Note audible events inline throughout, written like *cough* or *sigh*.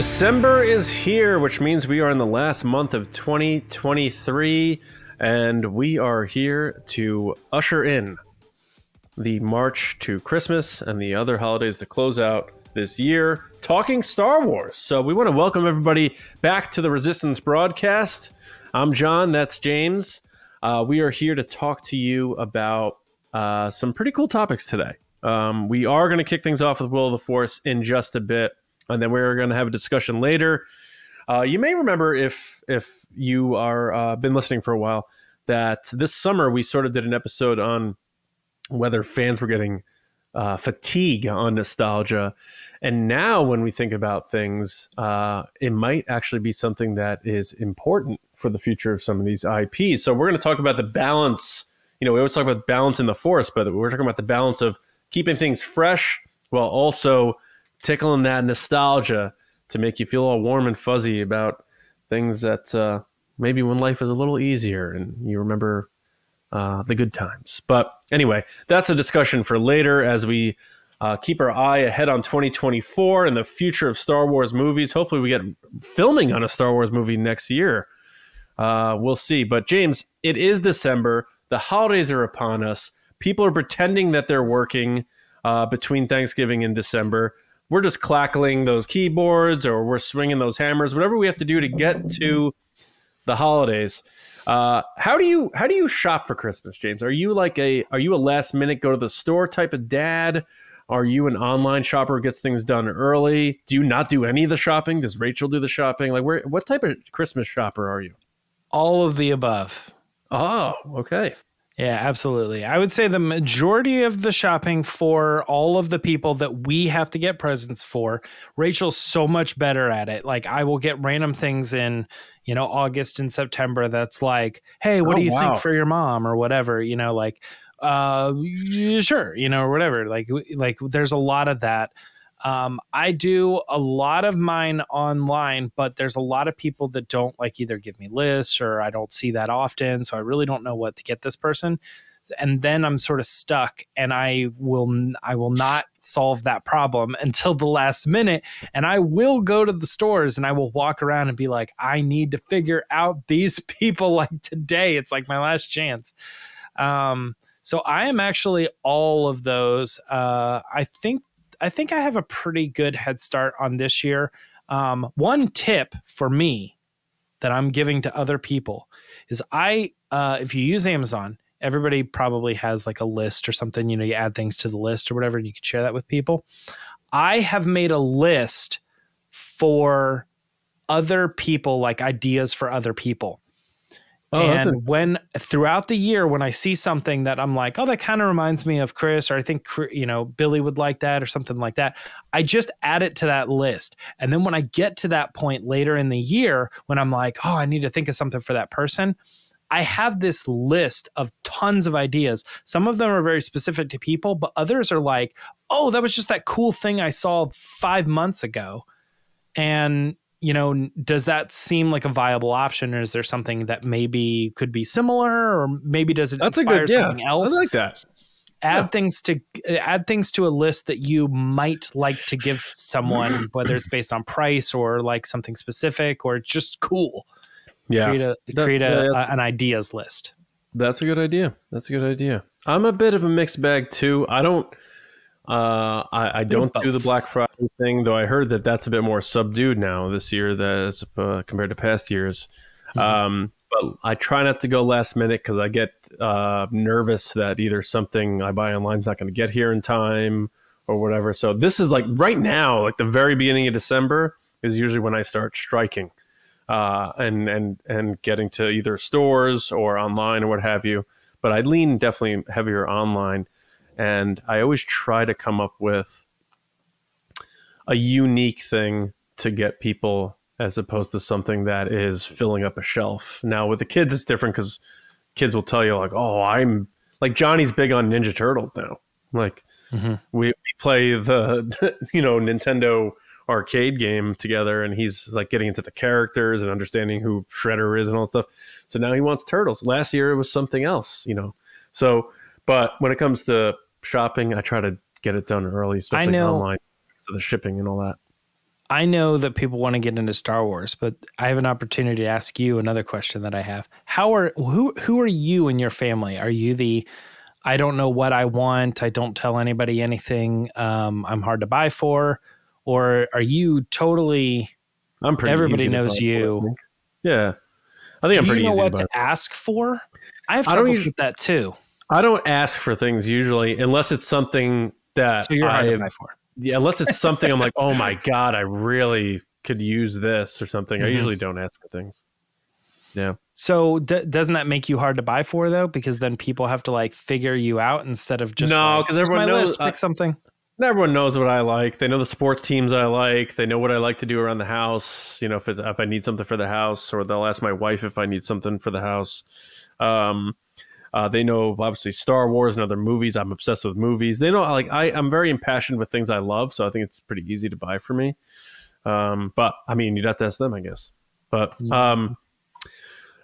December is here, which means we are in the last month of 2023, and we are here to usher in the March to Christmas and the other holidays to close out this year, talking Star Wars. So we want to welcome everybody back to the Resistance broadcast. I'm John, that's James. Uh, we are here to talk to you about uh, some pretty cool topics today. Um, we are going to kick things off with Will of the Force in just a bit and then we're going to have a discussion later. Uh, you may remember if if you are uh, been listening for a while that this summer we sort of did an episode on whether fans were getting uh, fatigue on nostalgia, and now when we think about things, uh, it might actually be something that is important for the future of some of these IPs. So we're going to talk about the balance. You know, we always talk about balance in the force, but we're talking about the balance of keeping things fresh while also tickling that nostalgia to make you feel all warm and fuzzy about things that uh, maybe when life was a little easier and you remember uh, the good times. But anyway, that's a discussion for later as we uh, keep our eye ahead on 2024 and the future of Star Wars movies. Hopefully, we get filming on a Star Wars movie next year. Uh, we'll see. But James, it is December. The holidays are upon us. People are pretending that they're working uh, between Thanksgiving and December we're just clackling those keyboards or we're swinging those hammers, whatever we have to do to get to the holidays. Uh, how do you how do you shop for Christmas, James? Are you like a are you a last minute go to the store type of dad? Are you an online shopper who gets things done early? Do you not do any of the shopping? Does Rachel do the shopping? Like where what type of Christmas shopper are you? All of the above. Oh, okay. Yeah, absolutely. I would say the majority of the shopping for all of the people that we have to get presents for, Rachel's so much better at it. Like I will get random things in, you know, August and September that's like, "Hey, what oh, do you wow. think for your mom?" or whatever, you know, like uh sure, you know, or whatever. Like like there's a lot of that. Um, I do a lot of mine online, but there's a lot of people that don't like either give me lists or I don't see that often. So I really don't know what to get this person. And then I'm sort of stuck and I will I will not solve that problem *laughs* until the last minute. And I will go to the stores and I will walk around and be like, I need to figure out these *laughs* people like today. It's like my last chance. Um, so I am actually all of those. Uh, I think I think I have a pretty good head start on this year. Um, one tip for me that I'm giving to other people is I, uh, if you use Amazon, everybody probably has like a list or something. You know, you add things to the list or whatever, and you can share that with people. I have made a list for other people, like ideas for other people. Oh, and when throughout the year, when I see something that I'm like, oh, that kind of reminds me of Chris, or I think you know Billy would like that, or something like that, I just add it to that list. And then when I get to that point later in the year, when I'm like, oh, I need to think of something for that person, I have this list of tons of ideas. Some of them are very specific to people, but others are like, oh, that was just that cool thing I saw five months ago. And you know, does that seem like a viable option, or is there something that maybe could be similar, or maybe does it That's inspire a good, something else? I like that. Add yeah. things to uh, add things to a list that you might like to give someone, *clears throat* whether it's based on price or like something specific or just cool. Yeah, create a that, create a, yeah, a, an ideas list. That's a good idea. That's a good idea. I'm a bit of a mixed bag too. I don't uh, I, I don't do the Black Friday thing, though. I heard that that's a bit more subdued now this year, as uh, compared to past years. Mm-hmm. Um, but I try not to go last minute because I get uh, nervous that either something I buy online is not going to get here in time or whatever. So this is like right now, like the very beginning of December is usually when I start striking uh, and and and getting to either stores or online or what have you. But I lean definitely heavier online and I always try to come up with a unique thing to get people as opposed to something that is filling up a shelf. Now with the kids, it's different because kids will tell you like, "Oh, I'm like Johnny's big on Ninja Turtles now." Like mm-hmm. we, we play the *laughs* you know Nintendo arcade game together, and he's like getting into the characters and understanding who Shredder is and all that stuff. So now he wants turtles. Last year it was something else, you know. So, but when it comes to shopping, I try to get it done early, especially online, so the shipping and all that. I know that people want to get into Star Wars, but I have an opportunity to ask you another question that I have. How are who who are you and your family? Are you the I don't know what I want, I don't tell anybody anything, um, I'm hard to buy for, or are you totally I'm pretty. everybody knows buy for, I you? Yeah, I think I'm Do pretty you know easy what to to ask for? I have I don't troubles usu- with that too. I don't ask for things usually unless it's something that So you're hard I to buy for. yeah, unless it's something I'm like, oh my *laughs* god, I really could use this or something. I Mhm. usually don't ask for things. Yeah, So d- doesn't that make you hard to buy for though? Because then people have to like figure you out instead of just No, because "Here's everyone knows- list, I- pick something. Everyone knows what I like. They know the sports teams I like. They know what I like to do around the house. You know, if, if I need something for the house, or they'll ask my wife if I need something for the house. Um, uh, they know obviously Star Wars and other movies. I'm obsessed with movies. They know like I, I'm very impassioned with things I love, so I think it's pretty easy to buy for me. Um, but I mean, you'd have to ask them, I guess. But um,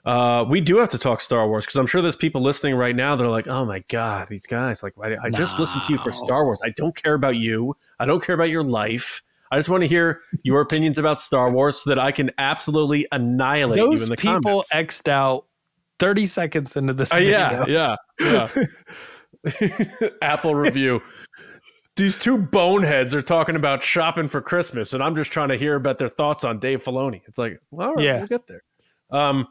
uh, we do have to talk Star Wars because I'm sure there's people listening right now. They're like, "Oh my god, these guys! Like, I, I just listened to you for Star Wars. I don't care about you. I don't care about your life. I just want to hear your opinions about Star Wars so that I can absolutely annihilate you Those in the people comments." xed out 30 seconds into this Uh, yeah, yeah, yeah. *laughs* Apple review. These two boneheads are talking about shopping for Christmas, and I'm just trying to hear about their thoughts on Dave Filoni. It's like, well, all right, Yeah. we'll get there. Um,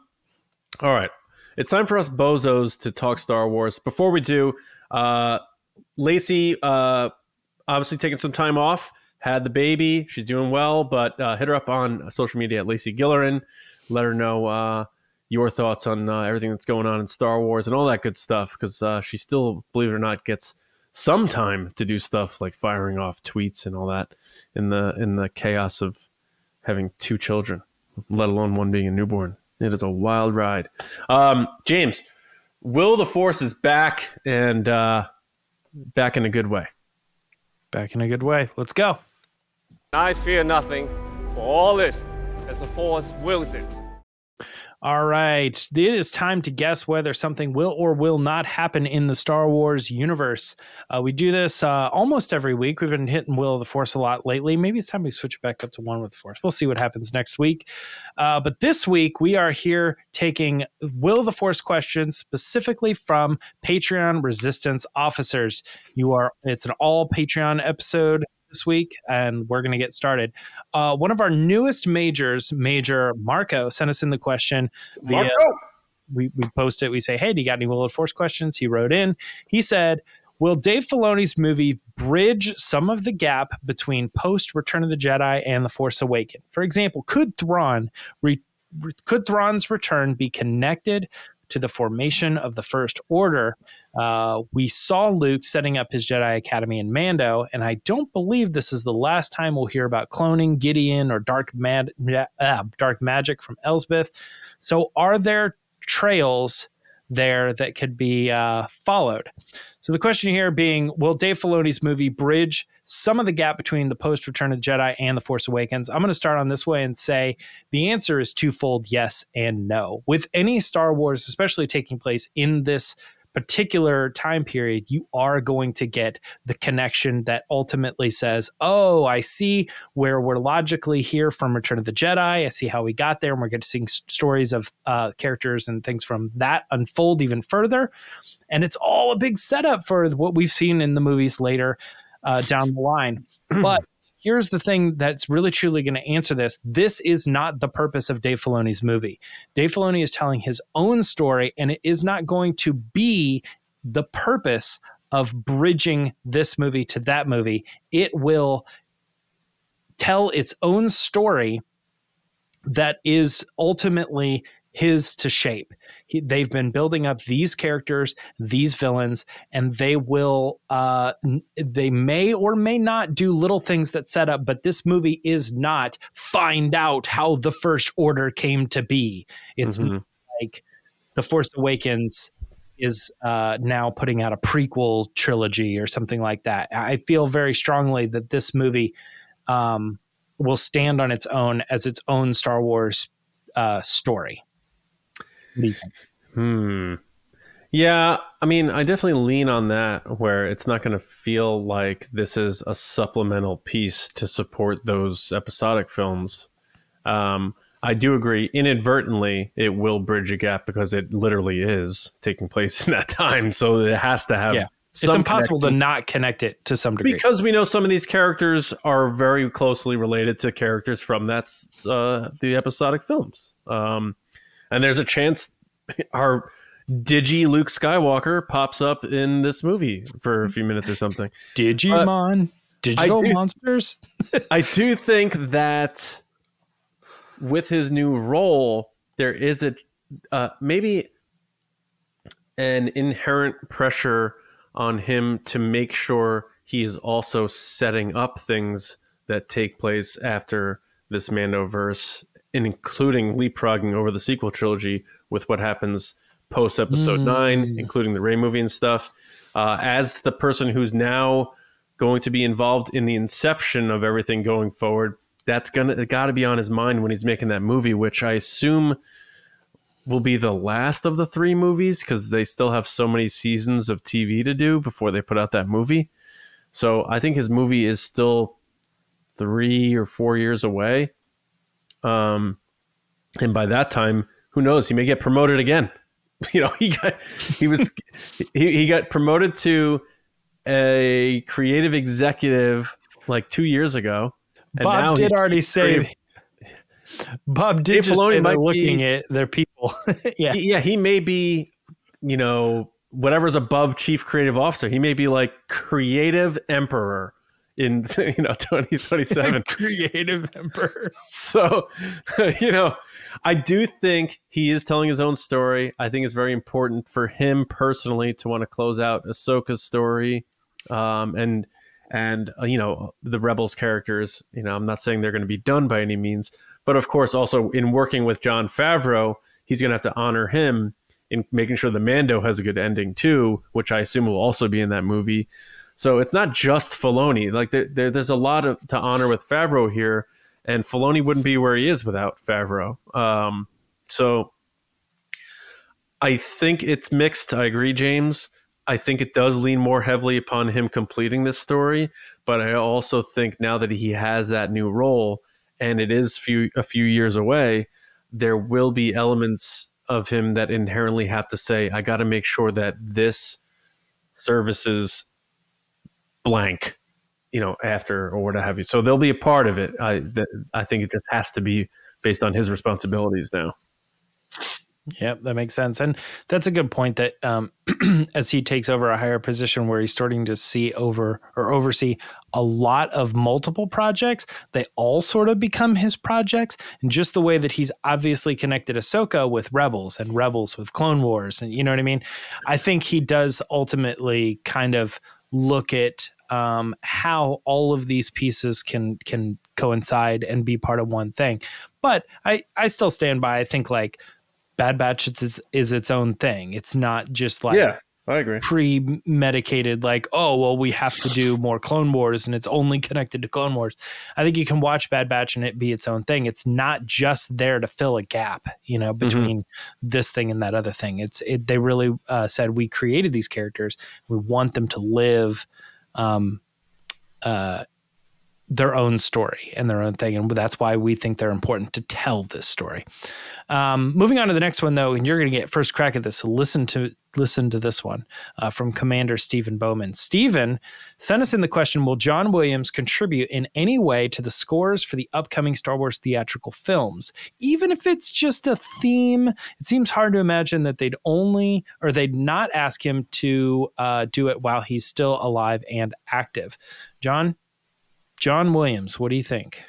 all right, it's time for us bozos to talk Star Wars. Before we do, uh, Lacey, uh, obviously taking some time off, had the baby. She's doing well, but uh, hit her up on social media at Lacey Gillerin. Let her know uh, your thoughts on uh, everything that's going on in Star Wars and all that good stuff because uh, she still, believe it or not, gets some time to do stuff like firing off tweets and all that in the in the chaos of having two children, let alone one being a newborn. It is a wild ride. Um, James, Will the Force is back and uh, back in a good way. Back in a good way. Let's go. I fear nothing, for all this, as the Force wills it. All right. It is time to guess whether something will or will not happen in the Star Wars universe. Uh, we do this uh, almost every week. We've been hitting Will of the Force a lot lately. Maybe it's time we switch it back up to One with the Force. We'll see what happens next week. Uh, but this week, we are here taking Will of the Force questions specifically from Patreon resistance officers. You are, it's an all Patreon episode this week, and we're going to get started. Uh, one of our newest majors, Major Marco, sent us in the question via we, we post it. We say, Hey, do you got any Will of Force questions? He wrote in. He said, Will Dave Filoni's movie bridge some of the gap between post Return of the Jedi and The Force Awakens? For example, could Thrawn re- could Thrawn's return be connected to the formation of the First Order? Uh, we saw Luke setting up his Jedi Academy in Mando, and I don't believe this is the last time we'll hear about cloning Gideon or dark mad, uh, dark magic from Elsbeth. So, are there trails there that could be uh, followed? So, the question here being Will Dave Filoni's movie bridge some of the gap between the post Return of the Jedi and The Force Awakens? I'm going to start on this way and say the answer is twofold yes and no. With any Star Wars, especially taking place in this particular time period, you are going to get the connection that ultimately says, Oh, I see where we're logically here from Return of the Jedi. I see how we got there, and we're going to see stories of uh, characters and things from that unfold even further. And it's all a big setup for what we've seen in the movies later uh, down the line. *clears throat* but here's the thing that's really truly going to answer this this is not the purpose of Dave Filoni's movie. Dave Filoni is telling his own story, and it is not going to be the purpose of bridging this movie to that movie. It will tell its own story that is ultimately his to shape. He, they've been building up these characters, these villains, and they will, uh, they may or may not do little things that set up, but this movie is not find out how the First Order came to be. It's Mhm. like The Force Awakens is uh, now putting out a prequel trilogy or something like that. I feel very strongly that this movie um, will stand on its own as its own Star Wars uh, story. What do you think? Hmm. Yeah, I mean, I definitely lean on that where it's not going to feel like this is a supplemental piece to support those episodic films. Um, I do agree. Inadvertently, it will bridge a gap because it literally is taking place *laughs* in that time. So it has to have. Yeah. it's impossible connection. to not connect it to some degree. because we know some of these characters are very closely related to characters from that's uh, the episodic films. Um, and there's a chance our digi Luke Skywalker pops up in this movie for a few minutes or something. Digimon, digital do- monsters. *laughs* I do think that with his new role, there is a uh, maybe an inherent pressure on him to make sure he is also setting up things that take place after this Mandoverse, and including leapfrogging over the sequel trilogy with what happens post Episode Nine, including the Rey movie and stuff. Uh, as the person who's now going to be involved in the inception of everything going forward. That's gonna got to be on his mind when he's making that movie, which I assume will be the last of the three movies because they still have so many seasons of TV to do before they put out that movie. So I think his movie is still three or four years away. Um, and by that time, who knows? He may get promoted again. *laughs* You know, he got he was he, he got promoted to a creative executive like two years ago. and Bob did already say. Bob did Dave just Filoni say might they're looking be- at their people. *laughs* yeah, he- yeah, he may be, you know, whatever's above chief creative officer. He may be like creative emperor in *laughs* you know 2027. *laughs* creative emperor. *laughs* so, you know, I do think he is telling his own story. I think it's very important for him personally to want to close out Ahsoka's story, um, and and uh, you know the rebels characters. You know, I'm not saying they're going to be done by any means, but of course, also in working with Jon Favreau, he's going to have to honor him in making sure the Mando has a good ending too, which I assume will also be in that movie. So it's not just Filoni. Like there, there, there's a lot of, to honor with Favreau here, and Filoni wouldn't be where he is without Favreau. Um, so I think it's mixed. I agree, James. I think it does lean more heavily upon him completing this story, but I also think now that he has that new role and it is few a few years away, there will be elements of him that inherently have to say, I got to make sure that this services blank, you know, after or what have you. So they'll be a part of it. I that, I think it just has to be based on his responsibilities now. Yep, that makes sense, and that's a good point. That um, *clears throat* as he takes over a higher position, where he's starting to see over or oversee a lot of multiple projects, they all sort of become his projects. And just the way that he's obviously connected Ahsoka with Rebels and Rebels with Clone Wars, and you know what I mean. I think he does ultimately kind of look at um, how all of these pieces can can coincide and be part of one thing. But I I still stand by. I think like Bad Batch is is its own thing. It's not just like yeah. I agree. pre-medicated like oh well we have to do more clone wars and it's only connected to clone wars i think you can watch bad batch and it be its own thing it's not just there to fill a gap you know between this thing and that other thing it's it they really uh, said we created these characters we want them to live um uh their own story and their own thing and that's why we think they're important to tell this story um, moving on to the next one, though, and you're going to get first crack at this. So listen to listen to this one uh, from Commander Stephen Bowman. Stephen sent us in the question: Will John Williams contribute in any way to the scores for the upcoming Star Wars theatrical films, even if it's just a theme? It seems hard to imagine that they'd only or they'd not ask him to uh, do it while he's still alive and active. John, John Williams, what do you think?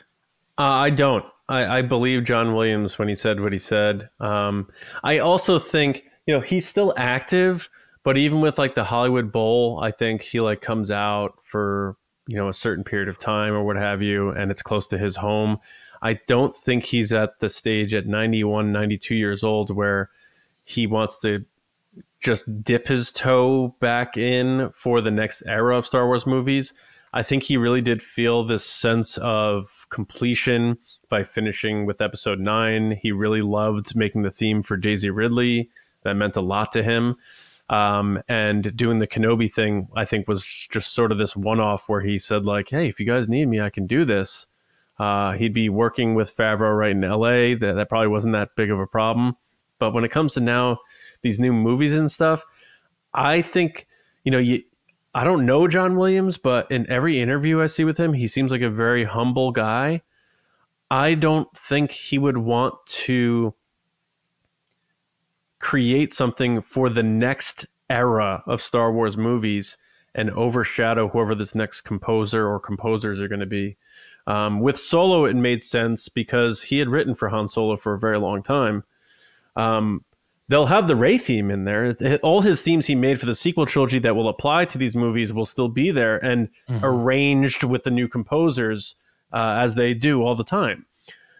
Uh, I don't. I, I believe John Williams when he said what he said. Um, I also think you know he's still active, but even with like the Hollywood Bowl, I think he like comes out for you know a certain period of time or what have you, and it's close to his home. I don't think he's at the stage at 91, 92 years old where he wants to just dip his toe back in for the next era of Star Wars movies. I think he really did feel this sense of completion by finishing with episode nine. He really loved making the theme for Daisy Ridley. That meant a lot to him. Um, and doing the Kenobi thing, I think, was just sort of this one off where he said, like, hey, if you guys need me, I can do this. Uh, he'd be working with Favreau right in LA. That, that probably wasn't that big of a problem. But when it comes to now these new movies and stuff, I think, you know, you, I don't know John Williams, but in every interview I see with him, he seems like a very humble guy. I don't think he would want to create something for the next era of Star Wars movies and overshadow whoever this next composer or composers are going to be. Um, with Solo, it made sense because he had written for Han Solo for a very long time. Um, they'll have the Rey theme in there. All his themes he made for the sequel trilogy that will apply to these movies will still be there and mm-hmm. arranged with the new composers uh, as they do all the time.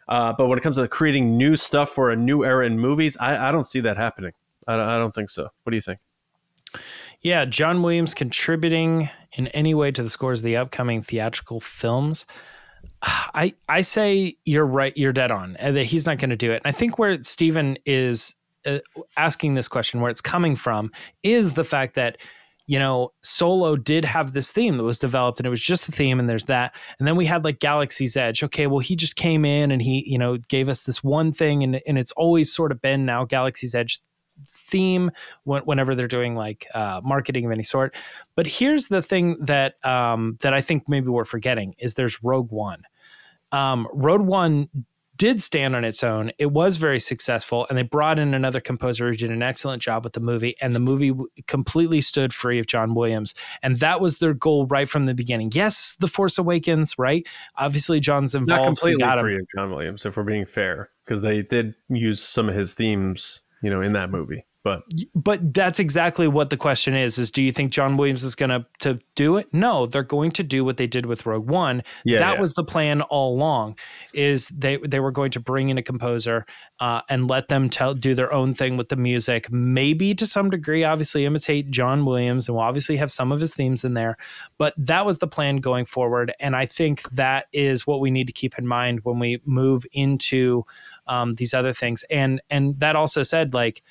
Uh, but when it comes to creating new stuff for a new era in movies, I, I don't see that happening. I, I don't think so. What do you think? Yeah, John Williams contributing in any way to the scores of the upcoming theatrical films. I I say you're right. You're dead on. That he's not going to do it. And I think where Stephen is uh, asking this question, where it's coming from, is the fact that you know, Solo did have this theme that was developed and it was just the theme and there's that. And then we had like Galaxy's Edge. Okay, well, he just came in and he, you know, gave us this one thing and, and it's always sort of been now Galaxy's Edge theme whenever they're doing like uh, marketing of any sort. But here's the thing that um, that I think maybe we're forgetting is there's Rogue One. Um, Rogue One did stand on its own. It was very successful, and they brought in another composer who did an excellent job with the movie, and the movie completely stood free of John Williams. And that was their goal right from the beginning. Yes, The Force Awakens, right? Obviously, John's involved. Not completely free of John Williams, if we're being fair, because they did use some of his themes, you know, in that movie but but that's exactly what the question is is do you think John Williams is going to to do it? No they're going to do what they did with Rogue One. Yeah, that yeah. was the plan all along is they they were going to bring in a composer uh, and let them tell do their own thing with the music. Maybe to some degree obviously imitate John Williams and we'll obviously have some of his themes in there but that was the plan going forward and I think that is what we need to keep in mind when we move into um, these other things. And and that also said like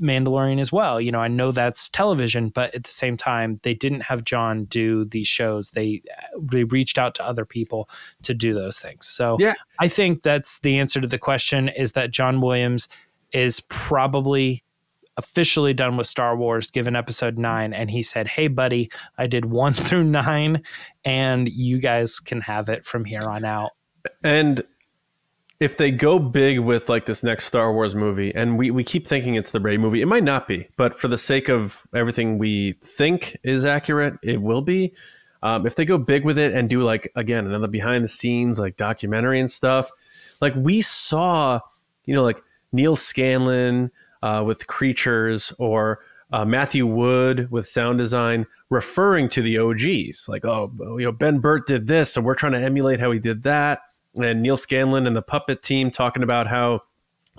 Mandalorian as well. You know, I know that's television, but at the same time, they didn't have John do these shows. They uh, they reached out to other people to do those things. So yeah. I think that's the answer to the question is that John Williams is probably officially done with Star Wars given episode 9 and he said, "Hey buddy, I did 1 *laughs* through 9 and you guys can have it from here on out." And if they go big with like this next Star Wars movie, and we, we keep thinking it's the Rey movie, it might not be, but for the sake of everything we think is accurate, it will be. Um, if they go big with it and do like again another behind the scenes like documentary and stuff, like we saw, you know, like Neil Scanlan uh, with creatures or uh, Matthew Wood with sound design referring to the OGs, like oh you know Ben Burtt did this, so we're trying to emulate how he did that and Neil Scanlan and the puppet team talking about how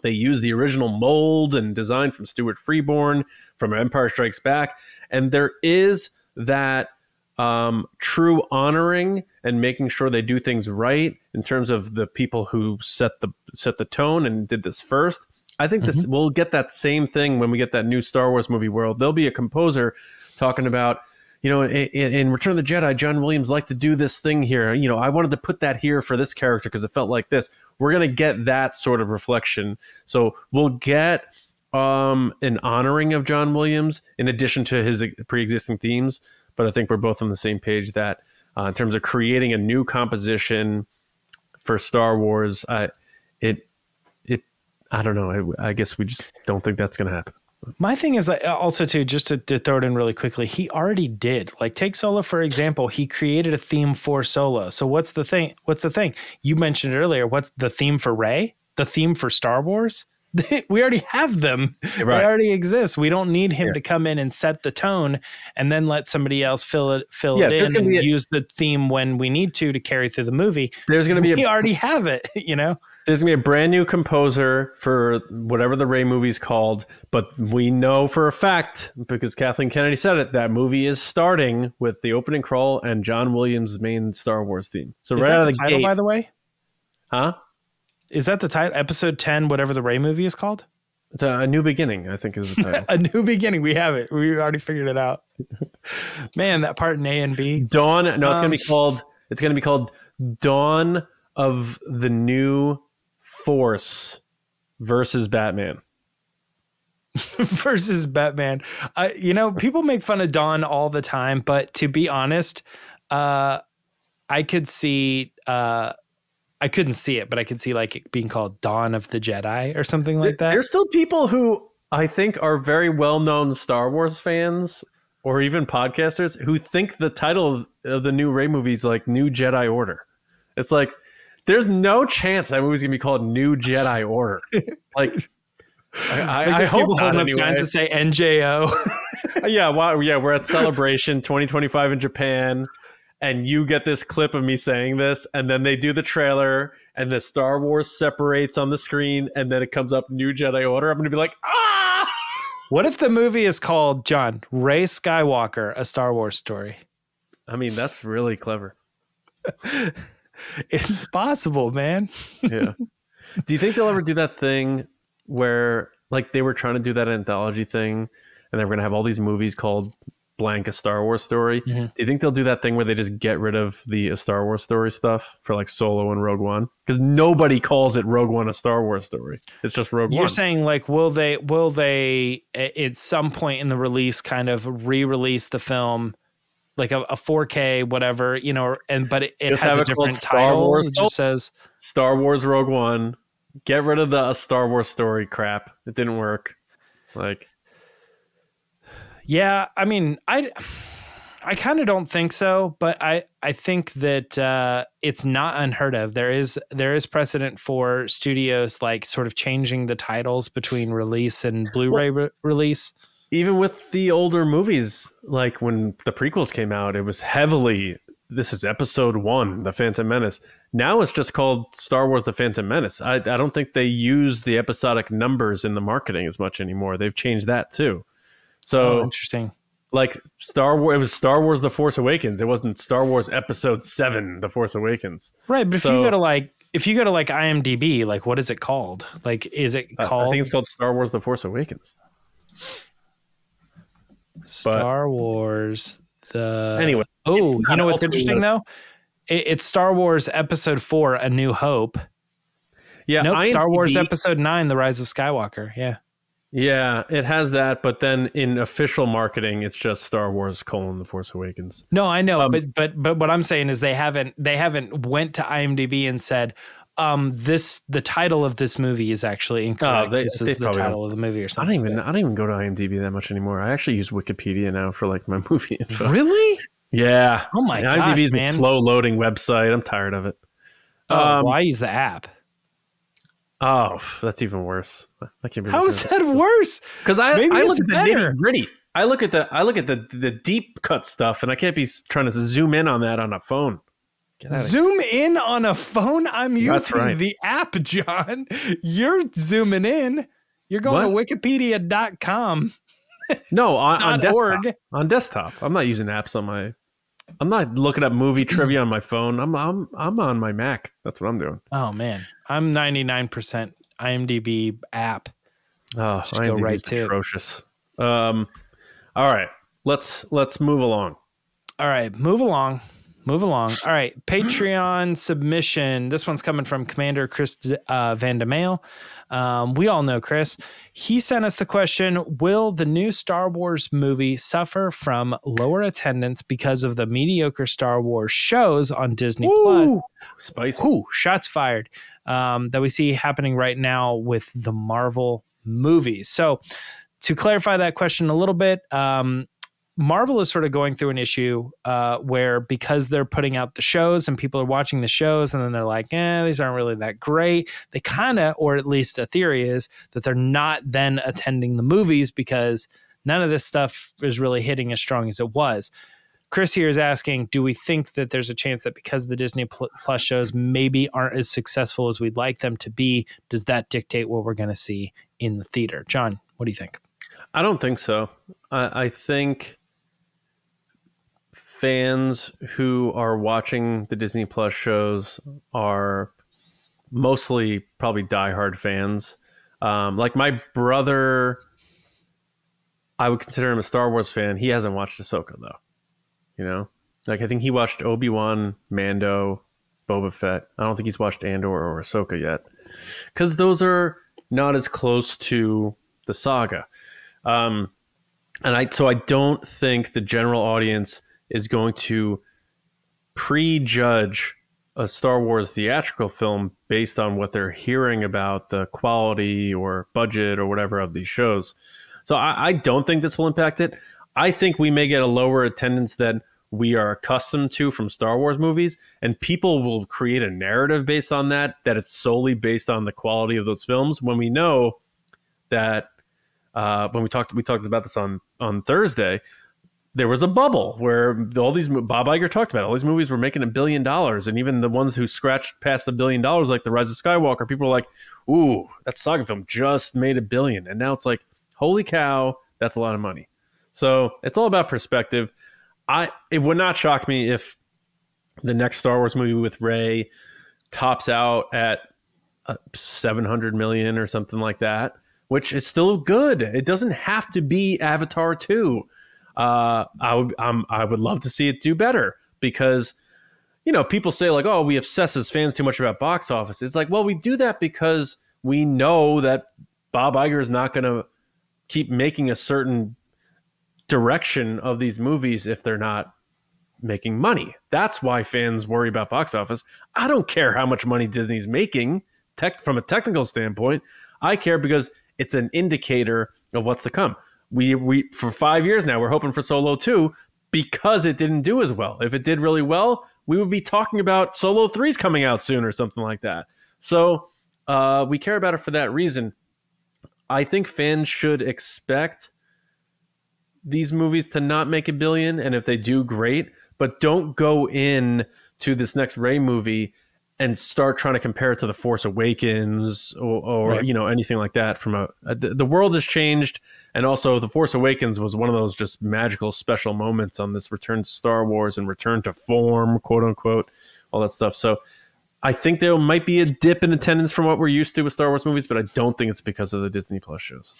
they use the original mold and design from Stuart Freeborn from Empire Strikes Back, and there is that um, true honoring and making sure they do things right in terms of the people who set the set the tone and did this first. I think this mm-hmm. we'll get that same thing when we get that new Star Wars movie world. There'll be a composer talking about you know, in, in, Return of the Jedi, John Williams liked to do this thing here. You know, I wanted to put that here for this character because it felt like this. We're gonna get that sort of reflection. So we'll get um, an honoring of John Williams in addition to his pre-existing themes. But I think we're both on the same page that uh, in terms of creating a new composition for Star Wars, I, it it I don't know. I, I guess we just don't think that's gonna happen. My thing is uh, also too, just to, to, throw it in really quickly, he already did. Like take Solo for example, he created a theme for Solo. So what's the thing? What's the thing? You mentioned earlier. What's the theme for Rey? The theme for Star Wars? *laughs* we already have them. Right. They already exist. We don't need him yeah. to come in and set the tone and then let somebody else fill it fill yeah, it in and a, use the theme when we need to to carry through the movie. There's going to be we a, already have it, *laughs* you know. There's going to be a brand new composer for whatever the Rey movie's called, but we know for a fact because Kathleen Kennedy said it that movie is starting with the opening crawl and John Williams' main Star Wars theme. So is right out of the, the title, gate, by the way, huh? Is that the title? Episode ten, whatever the Rey movie is called. It's a, a new beginning, I think, is the title. *laughs* A new beginning. We have it. We already figured it out. *laughs* Man, that part in A and B. Dawn. No, it's gonna Um, be called. It's gonna be called Dawn of the New Force versus Batman. *laughs* versus Batman. Uh, you know, people make fun of Dawn all the time, but to be honest, uh, I could see. Uh, I couldn't see it, but I could see like it being called Dawn of the Jedi or something like that. There's still people who I think are very well-known Star Wars fans or even podcasters who think the title of, of the new Rey movie is like New Jedi Order. It's like there's no chance that movie's gonna be called New Jedi Order. *laughs* like. I, I, I hope people not holding up anyway. signs that say NJO. *laughs* yeah, wow, yeah, we're at Celebration 2025 in Japan, and you get this clip of me saying this, and then they do the trailer, and the Star Wars separates on the screen, and then it comes up New Jedi Order. I'm gonna be like, ah! *laughs* what if the movie is called John Rey Skywalker, a Star Wars story? I mean, that's really clever. *laughs* It's possible, man. Yeah. *laughs* do you think they'll ever do that thing where, like, they were trying to do that anthology thing, and they were gonna have all these movies called blank a Star Wars story? Mhm. Do you think they'll do that thing where they just get rid of the a Star Wars story stuff for like Solo and Rogue One? Because nobody calls it Rogue One a Star Wars story. It's just Rogue One. You're saying like will they will they at some point in the release kind of re-release the film like a, a 4K whatever, you know, and but it, it Just has have a different Star title. Wars It just says Star Wars Rogue One. Get rid of the Star Wars story crap. It didn't work. Like Yeah, I mean, I I kind of don't think so, but I I think that uh, it's not unheard of. There is there is precedent for studios like sort of changing the titles between release and Blu-ray re- release. Even with the older movies, like when the prequels came out, it was heavily this is episode one, The Phantom Menace. Now it's just called Star Wars The Phantom Menace. I, I don't think they use the episodic numbers in the marketing as much anymore. They've changed that too. So Oh, interesting. like Star Wars it was Star Wars The Force Awakens. It wasn't Star Wars Episode Seven, The Force Awakens. Right, but if you go to like if you go to like IMDb, like what is it called? Like is it called I think it's called Star Wars The Force Awakens. Star Wars the Anyway, Oh, you know what's interesting though? It, it's Star Wars Episode 4 A New Hope. Yeah, Nope, Star Wars Episode 9 The Rise of Skywalker. Yeah. Yeah, it has that, but then in official marketing, it's just Star Wars colon The Force Awakens. No, I know, Um, but but but what I'm saying is they haven't they haven't went to IMDb and said um this the title of this movie is actually incorrect. Oh, they- this they is the title of the movie or something. I don't even I don't even go to IMDb that much anymore. I actually use Wikipedia now for like my *laughs* movie info. Really? Yeah. Oh my god. IMDb is a slow loading website. I'm tired of it. Oh, Um, well, I use the app. Oh, that's even worse. I can't How is that worse? Because I, Maybe I look at the nitty gritty. I look at the I look at the the deep cut stuff, and I can't be trying to zoom in on that on a phone. Zoom in on a phone. I'm using right. the app, John. *laughs* You're zooming in. You're going to wikipedia.com. *laughs* No, on, on desktop. org. On desktop. I'm not using apps on my. I'm not looking up movie trivia on my phone. I'm I'm I'm on my Mac. That's what I'm doing. Oh man, I'm 99% IMDb app. Oh, Just go IMDb right is to atrocious. Um, all right, let's let's move along. All right, move along. Move along. All right, Patreon submission. This one's coming from Commander Chris uh, Van de Mail. Um, we all know Chris. He sent us the question Will the new Star Wars movie suffer from lower attendance because of the mediocre Star Wars shows on Disney Plus? Ooh, spicy. Whew, shots fired um, that we see happening right now with the Marvel movies. So, to clarify that question a little bit, um, Marvel is sort of going through an issue uh, where because they're putting out the shows and people are watching the shows and then they're like, eh, these aren't really that great. They kind of, or at least a theory is that they're not then attending the movies because none of this stuff is really hitting as strong as it was. Chris here is asking, do we think that there's a chance that because the Disney Plus shows maybe aren't as successful as we'd like them to be, does that dictate what we're going to see in the theater? John, what do you think? I don't think so. I, I think fans who are watching the Disney Plus shows are mostly probably diehard fans. Um, like my brother, I would consider him a Star Wars fan. He hasn't watched Ahsoka though. You know, like I think he watched Obi Wan, Mando, Boba Fett. I don't think he's watched Andor or Ahsoka yet, because those are not as close to the saga. Um, and I so I don't think the general audience is going to prejudge a Star Wars theatrical film based on what they're hearing about the quality or budget or whatever of these shows. So I, I don't think this will impact it. I think we may get a lower attendance than we are accustomed to from Star Wars movies, and people will create a narrative based on that, that it's solely based on the quality of those films when we know that uh, when we talked we talked about this on on Thursday, there was a bubble where all these Bob Iger talked about all these movies were making a billion dollars, and even the ones who scratched past the billion dollars, like the Rise of Skywalker, people were like, "Ooh, that saga film just made a billion. and now it's like, "Holy cow, that's a lot of money." So it's all about perspective. I it would not shock me if the next Star Wars movie with Rey tops out at uh, 700 million or something like that, which is still good. It doesn't have to be Avatar 2 uh, I would I would love to see it do better because you know people say like oh we obsess as fans too much about box office. It's like well we do that because we know that Bob Iger is not going to keep making a certain direction of these movies if they're not making money. That's why fans worry about box office. I don't care how much money Disney's making tech from a technical standpoint. I care because it's an indicator of what's to come we we for five years now we're hoping for Solo two because it didn't do as well. If it did really well, we would be talking about Solo threes coming out soon or something like that. So uh, we care about it for that reason. I think fans should expect these movies to not make a billion, and if they do, great. But don't go in to this next Rey movie and start trying to compare it to the Force Awakens or, or right. you know anything like that. From a, a, the world has changed, and also the Force Awakens was one of those just magical special moments on this return to Star Wars and return to form, quote unquote, all that stuff. So I think there might be a dip in attendance from what we're used to with Star Wars movies, but I don't think it's because of the Disney Plus shows.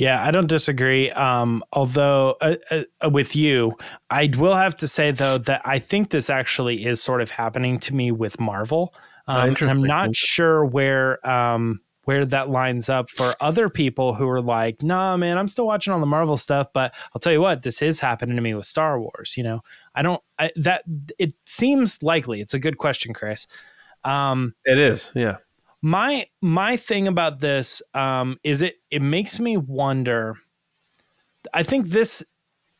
Yeah, I don't disagree. Um, although uh, uh, with you, I will have to say though that I think this actually is sort of happening to me with Marvel. Ah, um, I'm not sure where um, where that lines up for other people who are like, "Nah, man, I'm still watching all the Marvel stuff." But I'll tell you what, this is happening to me with Star Wars. You know, I don't I, that it seems likely. It's a good question, Chris. Um, it is, yeah my my thing about this um, is it it makes me wonder. I think this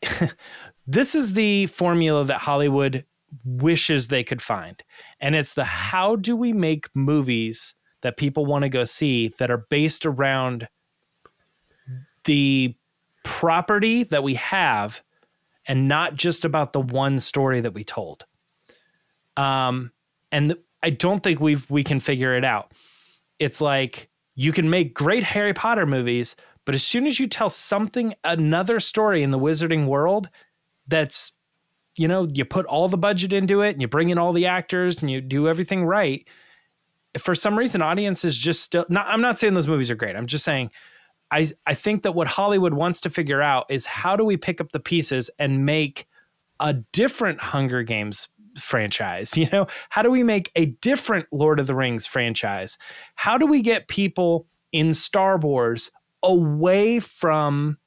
*laughs* this is the formula that Hollywood wishes they could find, and it's the how do we make movies that people want to go see that are based around the property that we have and not just about the one story that we told. Um, and I don't think we've we can figure it out it's like you can make great Harry Potter movies, but as soon as you tell something, another story in the wizarding world that's, you know, you put all the budget into it and you bring in all the actors and you do everything right. For some reason, audiences just still not, I'm not saying those movies are great. I'm just saying I, I think that what Hollywood wants to figure out is how do we pick up the pieces and make a different Hunger Games franchise? You know, how do we make a different Lord of the Rings franchise? How do we get people in Star Wars away from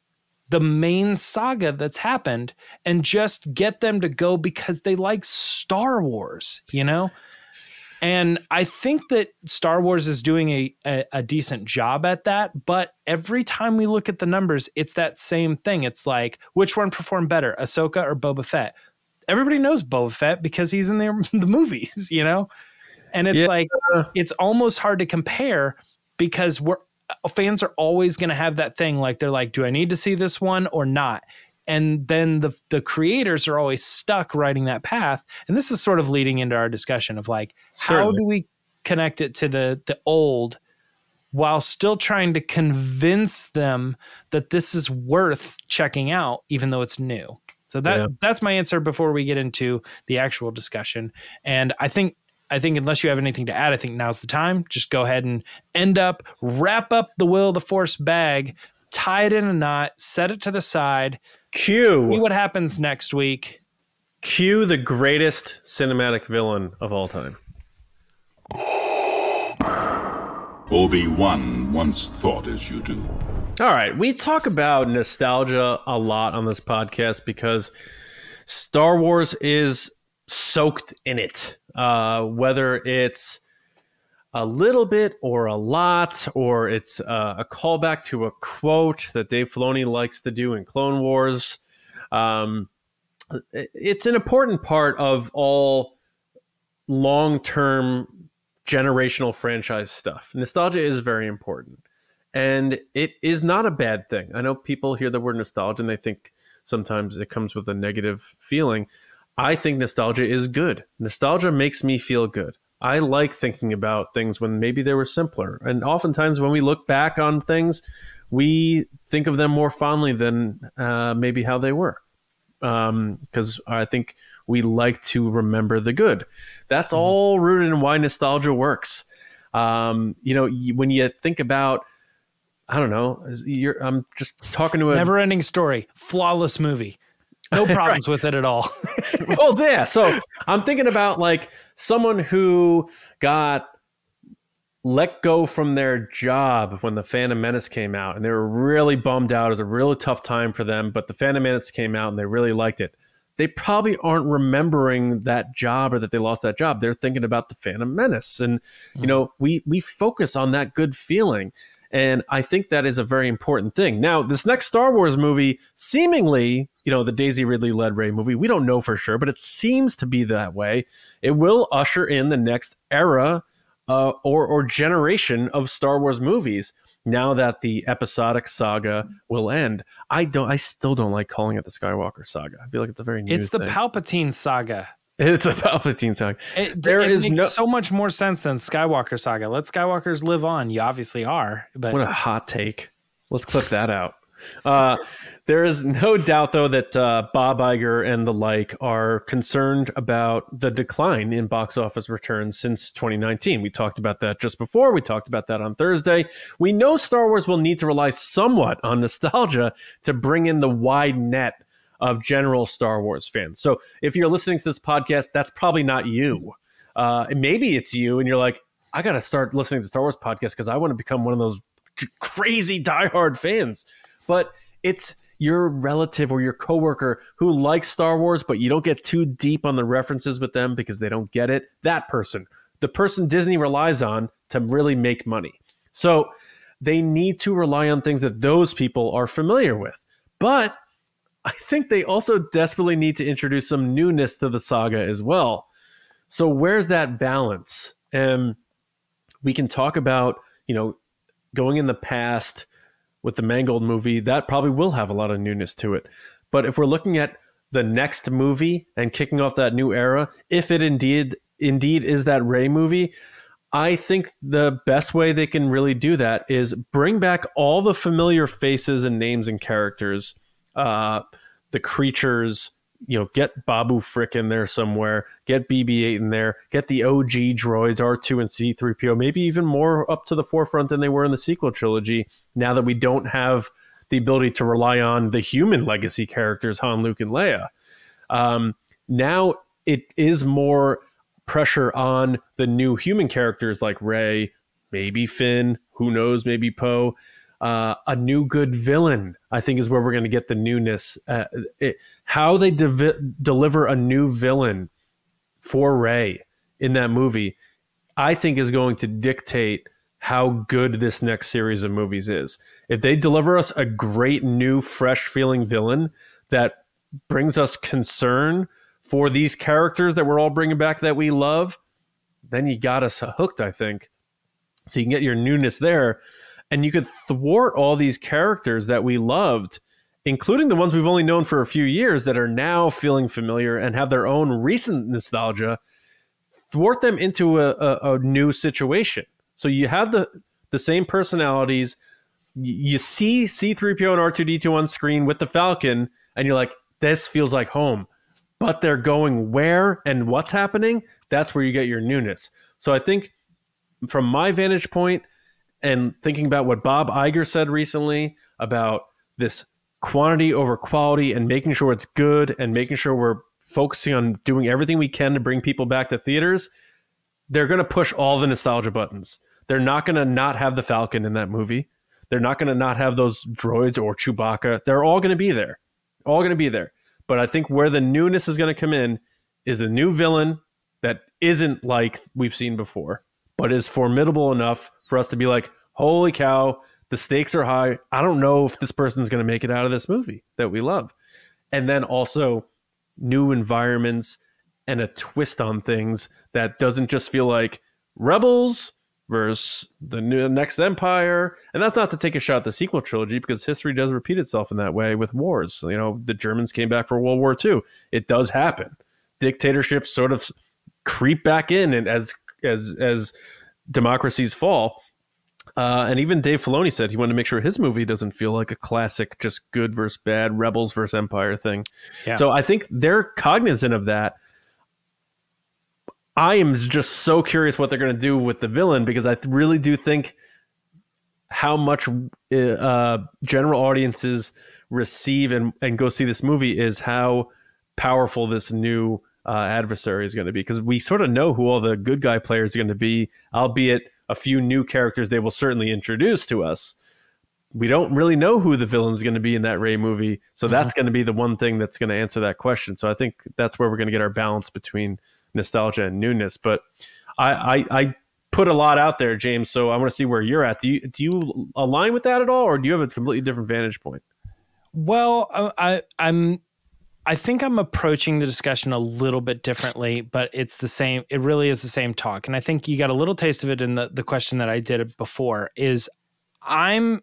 the main saga that's happened and just get them to go because they like Star Wars, you know? And I think that Star Wars is doing a, a, a, decent job at that. But every time we look at the numbers, it's that same thing. It's like, which one performed better, Ahsoka or Boba Fett? Everybody knows Boba Fett because he's in the, *laughs* the movies, you know? And it's yeah. like, it's almost hard to compare because we're, uh, fans are always going to have that thing like they're like do i need to see this one or not and then the the creators are always stuck writing that path and this is sort of leading into our discussion of like Certainly. how do we connect it to the the old while still trying to convince them that this is worth checking out even though it's new so that yeah. that's my answer before we get into the actual discussion. And I think I think unless you have anything to add, I think now's the time. Just go ahead and end up, wrap up the Will of the Force bag, tie it in a knot, set it to the side. Cue. See what happens next week. Cue the greatest cinematic villain of all time. Obi-Wan once thought as you do. All right, we talk about nostalgia a lot on this podcast because Star Wars is soaked in it. Uh, whether it's a little bit or a lot, or it's uh, a callback to a quote that Dave Filoni likes to do in Clone Wars. Um, it's an important part of all long-term generational franchise stuff. Nostalgia is very important and it is not a bad thing. I know people hear the word nostalgia and they think sometimes it comes with a negative feeling. I think nostalgia is good. Nostalgia makes me feel good. I like thinking about things when maybe they were simpler. And oftentimes when we look back on things, we think of them more fondly than uh, maybe how they were. Because I think we like to remember the good. That's all rooted in why nostalgia works. Um, you know, when you think about I don't know. You're, I'm just talking to a. Never ending story. Flawless movie. No *laughs* problems with it at all. *laughs* oh, yeah. So I'm thinking about like someone who got let go from their job when the Phantom Menace came out, and they were really bummed out. It was a really tough time for them, but the Phantom Menace came out and they really liked it. They probably aren't remembering that job or that they lost that job. They're thinking about the Phantom Menace, and you mm. know, we we focus on that good feeling. And I think that is a very important thing. Now, this next Star Wars movie, seemingly, you know, the Daisy Ridley led Rey movie, we don't know for sure, but it seems to be that way. It will usher in the next era uh, or, or generation of Star Wars movies now that the episodic saga will end. I don't, I still don't like calling it the Skywalker saga. I feel like it's a very new It's the thing. Palpatine saga. It's a Palpatine saga. It, There it is makes no- so much more sense than Skywalker saga. Let Skywalkers live on. You obviously are, but What a hot take. Let's clip that out. Uh, there is no doubt, though, that uh, Bob Iger and the like are concerned about the decline in box office returns since 2019. We talked about that just before. We talked about that on Thursday. We know Star Wars will need to rely somewhat on nostalgia to bring in the wide net of general Star Wars fans. So if you're listening to this podcast, that's probably not you. Uh, maybe it's you, and you're like, I got to start listening to Star Wars podcast because I want to become one of those crazy diehard fans. But it's your relative or your coworker who likes Star Wars, but you don't get too deep on the references with them because they don't get it. That person, the person Disney relies on to really make money. So they need to rely on things that those people are familiar with. But I think they also desperately need to introduce some newness to the saga as well. So where's that balance? And we can talk about, you know, going in the past with the Mangold movie, that probably will have a lot of newness to it. But if we're looking at the next movie and kicking off that new era, if it indeed indeed is that Rey movie, I think the best way they can really do that is bring back all the familiar faces and names and characters, uh, the creatures. You know, get Babu Frick in there somewhere, get BB-8 in there, get the OG droids R2 and C3PO, maybe even more up to the forefront than they were in the sequel trilogy. Now that we don't have the ability to rely on the human legacy characters, Han, Luke, and Leia. Um, now it is more pressure on the new human characters like Rey, maybe Finn, who knows, maybe Poe. Uh, a new good villain, I think, is where we're going to get the newness. Uh, it, how they devi- deliver a new villain for Rey in that movie, I think, is going to dictate how good this next series of movies is. If they deliver us a great new, fresh feeling villain that brings us concern for these characters that we're all bringing back that we love, then you got us hooked, I think. So you can get your newness there. And you could thwart all these characters that we loved, including the ones we've only known for a few years that are now feeling familiar and have their own recent nostalgia, thwart them into a, a, a new situation. So you have the the same personalities. You see C3PO and R2D2 on screen with the Falcon, and you're like, this feels like home. but they're going where and what's happening, that's where you get your newness. So I think from my vantage point and thinking about what Bob Iger said recently about this quantity over quality and making sure it's good and making sure we're focusing on doing everything we can to bring people back to theaters, they're going to push all the nostalgia buttons. They're not going to not have the Falcon in that movie. They're not going to not have those droids or Chewbacca. They're all going to be there. All going to be there. But I think where the newness is going to come in is a new villain that isn't like we've seen before, but is formidable enough for us to be like, holy cow, the stakes are high. I don't know if this person's going to make it out of this movie that we love. And then also new environments and a twist on things that doesn't just feel like rebels versus the new next empire. And that's not to take a shot at the sequel trilogy because history does repeat itself in that way with wars. You know the germans came back for world war ii it does happen. Dictatorships sort of creep back in and as as as democracies fall uh, and even Dave Filoni said he wanted to make sure his movie doesn't feel like a classic, just good versus bad, rebels versus empire thing. Yeah. So I think they're cognizant of that. I am just so curious what they're going to do with the villain because I really do think how much uh, general audiences receive and, and go see this movie is how powerful this new uh, adversary is going to be because we sort of know who all the good guy players are going to be, albeit a few new characters they will certainly introduce to us. We don't really know who the villain is going to be in that Rey movie, so mm-hmm. that's going to be the one thing that's going to answer that question. So I think that's where we're going to get our balance between nostalgia and newness. But I, I, I put a lot out there, James. So I want to see where you're at. Do you do you align with that at all, or do you have a completely different vantage point? Well, I, I'm. I think I'm approaching the discussion a little bit differently, but it's the same. It really is the same talk, and I think you got a little taste of it in the the question that I did before. Is I'm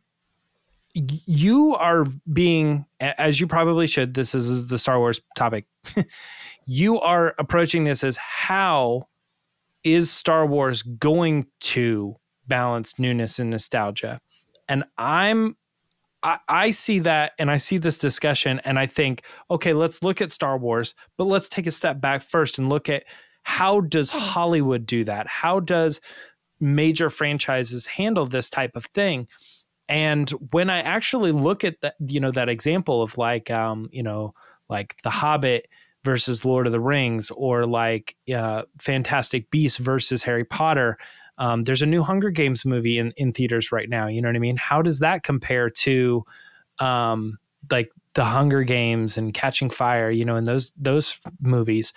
you are being as you probably should this is the star wars topic *laughs* you are approaching this as how is Star Wars going to balance newness and nostalgia? And I'm I, I, see that and I see this discussion and I think, okay, let's look at Star Wars, but let's take a step back first and look at how does Hollywood do that? How does major franchises handle this type of thing? And when I actually look at that, you know, that example of like, um, you know, like The Hobbit versus Lord of the Rings or like uh, Fantastic Beasts versus Harry Potter. Um, there's a new Hunger Games movie in, in theaters right now. You know what I mean? How does that compare to um, like the Hunger Games and Catching Fire? You know, in those those movies.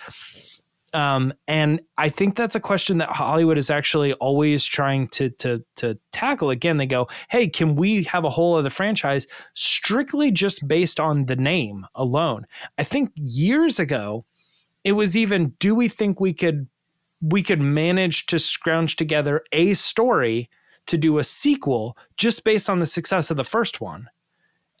Um, and I think that's a question that Hollywood is actually always trying to to to tackle. Again, they go, "Hey, can we have a whole other franchise strictly just based on the name alone?" I think years ago, it was even, "Do we think we could we could manage to scrounge together a story to do a sequel just based on the success of the first one?"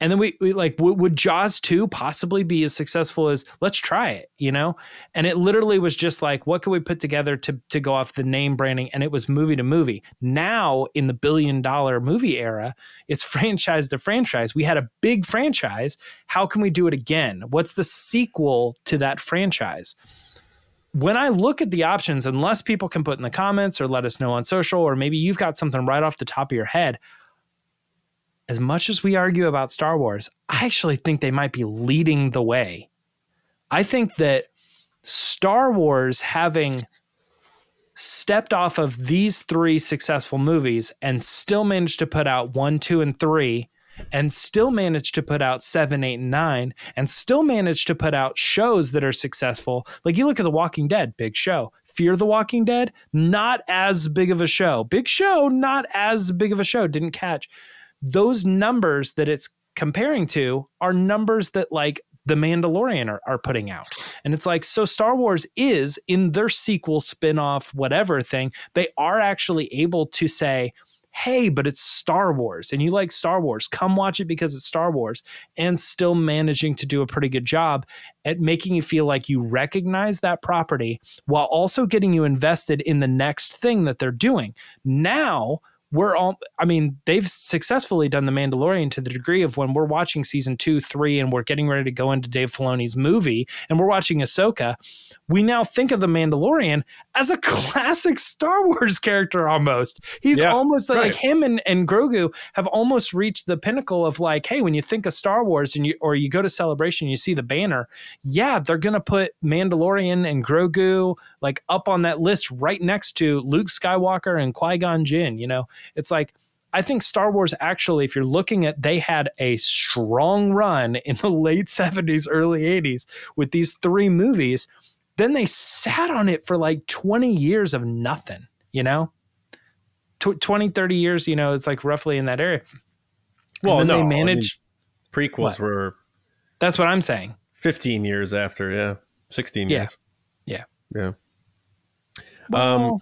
and then we, we like w- would jaws 2 possibly be as successful as let's try it you know? And it literally was just like what can we put together to to go off the name branding? And it was movie to movie. Now in the billion dollar movie era it's *laughs* franchise to franchise. We had a big franchise. How can we do it again? What's the sequel to that franchise when I look at the options, unless people can put in the comments or let us know on social, or maybe you've got something right off the top of your head, as much as we argue about Star Wars, I actually think they might be leading the way. I think that Star Wars having stepped off of these three successful movies and still managed to put out one, two, and three, and still managed to put out seven, eight, and nine, and still managed to put out shows that are successful. Like you look at The Walking Dead, big show. Fear the Walking Dead, not as big of a show. Big show, not as big of a show. Didn't catch those numbers that it's comparing to are numbers that like the Mandalorian are, are putting out. And it's like, so Star Wars is in their sequel, spin off, whatever thing, they are actually able to say, hey, but it's Star Wars and you like Star Wars, come watch it because it's Star Wars, and still managing to do a pretty good job at making you feel like you recognize that property while also getting you invested in the next thing that they're doing. Now, we're all I mean, they've successfully done the Mandalorian to the degree of when we're watching season two, three, and we're getting ready to go into Dave Filoni's movie and we're watching Ahsoka, we now think of the Mandalorian as a *laughs* classic Star Wars character almost. He's Yeah, almost like, right. him and, and Grogu have almost reached the pinnacle of like, hey, when you think of Star Wars and you or you go to celebration, you see the banner, yeah, they're gonna put Mandalorian and Grogu like up on that list right next to Luke Skywalker and Qui Gon Jinn. You know, it's like I think Star Wars actually, if you're looking at, they had a strong run in the late 70s, early 80s with these three movies. Then they sat on it for like 20 years of nothing, you know? Tw 20, 30 years, you know, it's like roughly in that area. Well, and then no, I they mean, managed. prequels What? were that's what I'm saying. 15 years after, yeah. 16 Yeah. years. Yeah. Yeah. Well, um,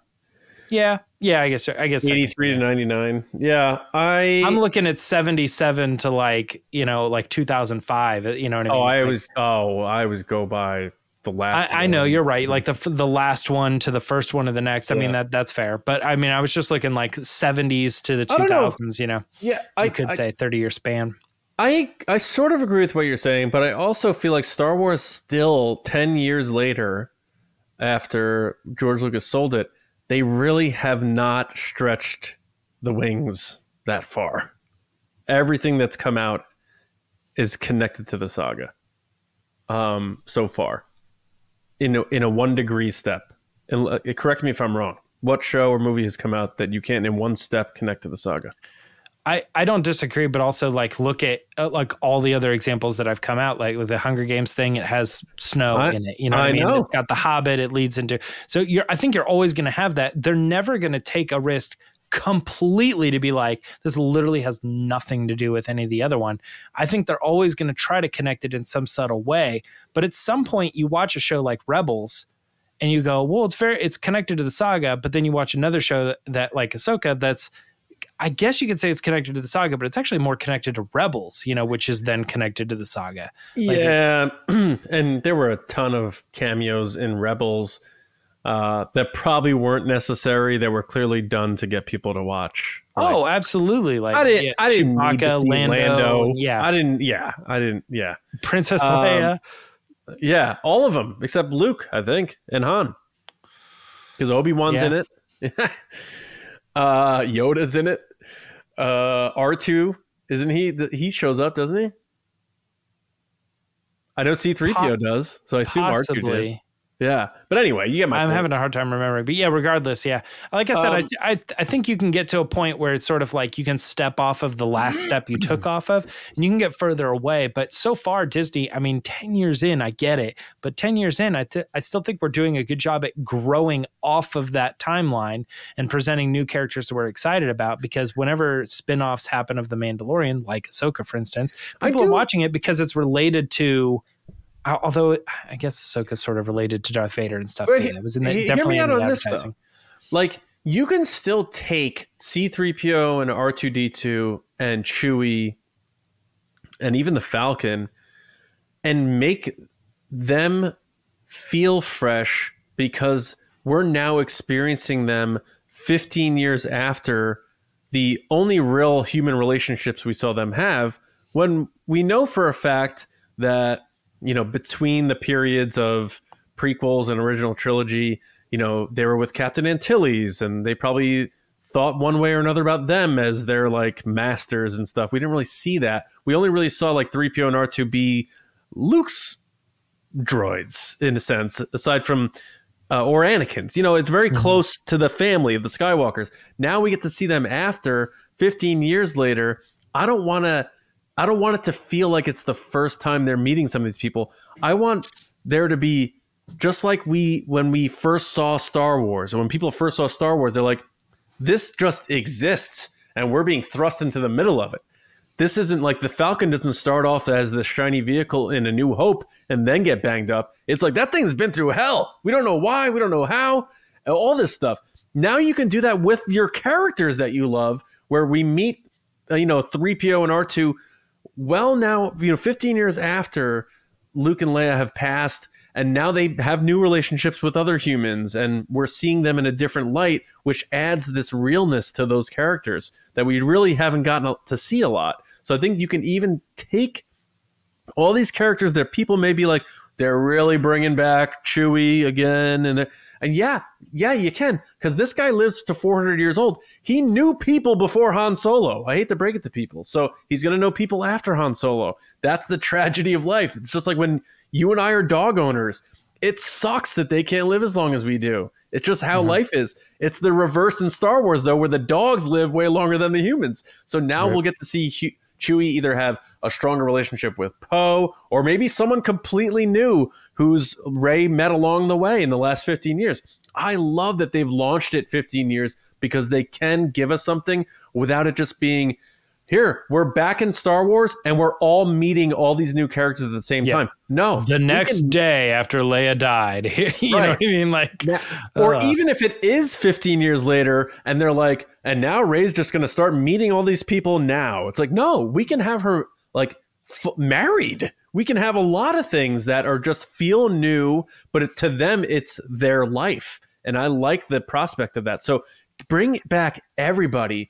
yeah, yeah, I guess, I guess. 83 to 99. Yeah, I I'm looking at 77 to like, you know, like 2005, you know what I oh, mean? Oh, I like- was oh, I was go by the last I, I know you're right. Like the the last one to the first one of the next. I mean that that's fair. But I mean, I was just looking like 70s to the I know. 2000s. You know, Yeah, you I could I, say 30 year span. I I sort of agree with what you're saying, but I also feel like Star Wars still 10 years later after George Lucas sold it, they really have not stretched the wings that far. Everything that's come out is connected to the saga. Um so far. In a, in a 1 degree step. And uh, correct me if I'm wrong. What show or movie has come out that you can't in one step connect to the saga? I, I don't disagree, but also like look at uh, like all the other examples that I've come out, like the Hunger Games thing. It has snow I- in it. You know, what I I mean, know. it's got the Hobbit. It leads into so you're. I think you're always going to have that. They're never going to take a risk completely to be like this. Literally has nothing to do with any of the other one. I think they're always going to try to connect it in some subtle way. But at some point, you watch a show like Rebels. And you go, well, it's very, it's connected to the saga. But then you watch another show that, that like Ahsoka, that's I guess you could say it's connected to the saga, but it's actually more connected to Rebels, you know, which is then connected to the saga. Like it- yeah, *clears throat* and there were a ton of cameos in Rebels uh, that probably weren't necessary. That were clearly done to get people to watch. Like, oh, absolutely! Like I didn't. yeah, I didn't Chewbacca, see Lando, yeah, I didn't. Yeah, I didn't. Yeah, Princess Um, Leia. yeah. All of them except Luke, I think, and Han, because Obi Wan's Yeah. in it. *laughs* uh, Yoda's in it. Uh, R two isn't he? th- He shows up, doesn't he? I know C three PO Po- does, so I assume R two did. Yeah, but anyway, you get my. I'm point. having a hard time remembering, but yeah, regardless, yeah. Like I said, Um, I, I I think you can get to a point where it's sort of like you can step off of the last step you took off of, and you can get further away. But so far, Disney, I mean, ten years in, I get it, but ten years in, I th- I still think we're doing a good job at growing off of that timeline and presenting new characters that we're excited about. Because whenever spin-offs happen of the Mandalorian, like Ahsoka, for instance, people are watching it because it's related to. Al- Although I guess Ahsoka's sort of related to Darth Vader and stuff too. That was in the, definitely in the on this, advertising. like you can still take C3PO and R2D2 and Chewie and even the Falcon and make them feel fresh because we're now experiencing them 15 years after the only real human relationships we saw them have when we know for a fact that you know between the periods of prequels and original trilogy you know they were with captain antilles and they probably thought one way or another about them as their like masters and stuff we didn't really see that we only really saw like 3po and r2 be luke's droids in a sense aside from uh, or Anakin's. You know, it's very close to the family of the Skywalkers. Now we get to see them after 15 years later. I don't want to. I don't want it to feel like it's the first time they're meeting some of these people. I want there to be just like we when we first saw Star Wars, when people first saw Star Wars, they're like, "This just exists, and we're being thrust into the middle of it." This isn't like the Falcon doesn't start off as the shiny vehicle in A New Hope and then get banged up. It's like that thing's been through hell. We don't know why, we don't know how, all this stuff. Now you can do that with your characters that you love, where we meet, uh, you know, 3PO and R2 well now, you know, 15 years after Luke and Leia have passed and now they have new relationships with other humans and we're seeing them in a different light which adds this realness to those characters that we really haven't gotten to see a lot. So i think you can even take all these characters that people may be like they're really bringing back chewie again and and yeah yeah you can because this guy lives to 400 years old he knew people before han solo i hate to break it to people so he's going to know people after han solo that's the tragedy of life it's just like when you and I are dog owners. It sucks that they can't live as long as we do. It's just how mm-hmm. life is. It's the reverse in Star Wars, though, where the dogs live way longer than the humans. So now right. we'll get to see Chewie either have a stronger relationship with Poe, or maybe someone completely new who's Rey met along the way in the last 15 years. I love that they've launched it 15 years because they can give us something without it just being here we're back in Star Wars and we're all meeting all these new characters at the same yeah. time. No, the next can, day after Leia died, *laughs* you right. know what I mean? Like, now, or uh, even if it is 15 years later and they're like, and now Rey's just going to start meeting all these people now. It's like, no, we can have her like f- married. We can have a lot of things that are just feel new, but it, to them, it's their life. And I like the prospect of that. So bring back everybody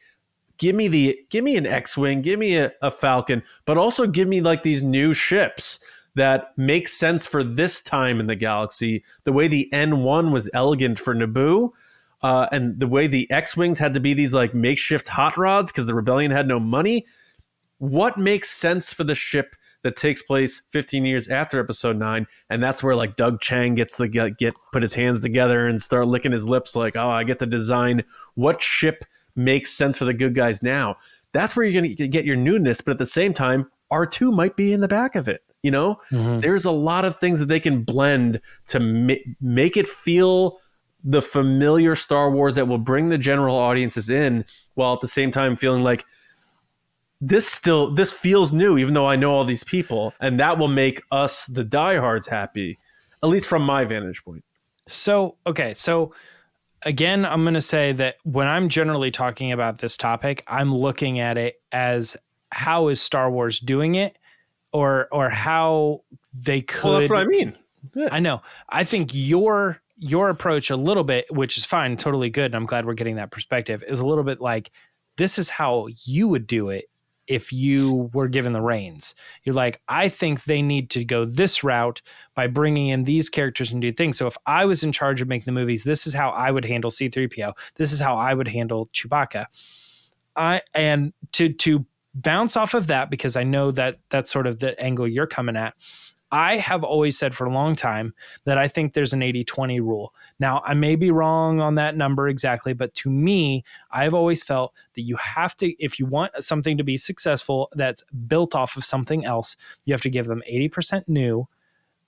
give me the give me an X-wing, give me a, a Falcon, but also give me like these new ships that make sense for this time in the galaxy. The way the N1 was elegant for Naboo, uh, and the way the X-wings had to be these like makeshift hot rods because the rebellion had no money. What makes sense for the ship that takes place 15 years after Episode Nine, and that's where like Doug Chiang gets the get, get put his hands together and start licking his lips like, oh, I get to design what ship makes sense for the good guys now. That's where you're going to get your newness, but at the same time, R2 might be in the back of it. You know, mm-hmm. there's a lot of things that they can blend to ma- make it feel the familiar Star Wars that will bring the general audiences in, while at the same time feeling like this still this feels new, even though I know all these people, and that will make us the diehards happy, at least from my vantage point. So okay, so again, I'm going to say that when I'm generally talking about this topic, I'm looking at it as how is Star Wars doing it, or or how they could. Well, that's what I mean. Yeah. I know. I think your your approach a little bit, which is fine, totally good, and I'm glad we're getting that perspective. Is a little bit like this is how you would do it if you were given the reins. You're like, I think they need to go this route by bringing in these characters and do things. So if I was in charge of making the movies, this is how I would handle C3PO. This is how I would handle Chewbacca. I and to to bounce off of that because I know that that's sort of the angle you're coming at. I have always said for a long time that I think there's an 80 20 rule. Now, I may be wrong on that number exactly, but to me, I've always felt that you have to, if you want something to be successful that's built off of something else, you have to give them 80% new,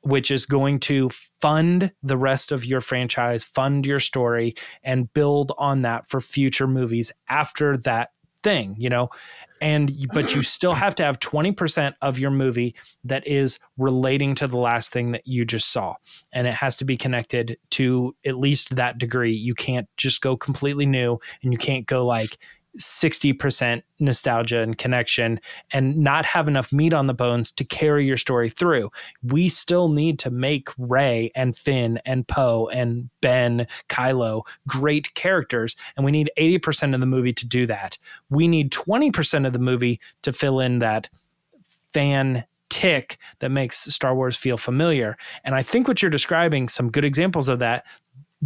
which is going to fund the rest of your franchise, fund your story, and build on that for future movies after that thing, you know? And but you still *clears throat* have to have 20% of your movie that is relating to the last thing that you just saw. And it has to be connected to at least that degree. You can't just go completely new and you can't go like 60% nostalgia and connection and not have enough meat on the bones to carry your story through. We still need to make Rey and Finn and Poe and Ben, Kylo great characters. And we need 80% of the movie to do that. We need 20% of the movie to fill in that fan tick that makes Star Wars feel familiar. And I think what you're describing, some good examples of that,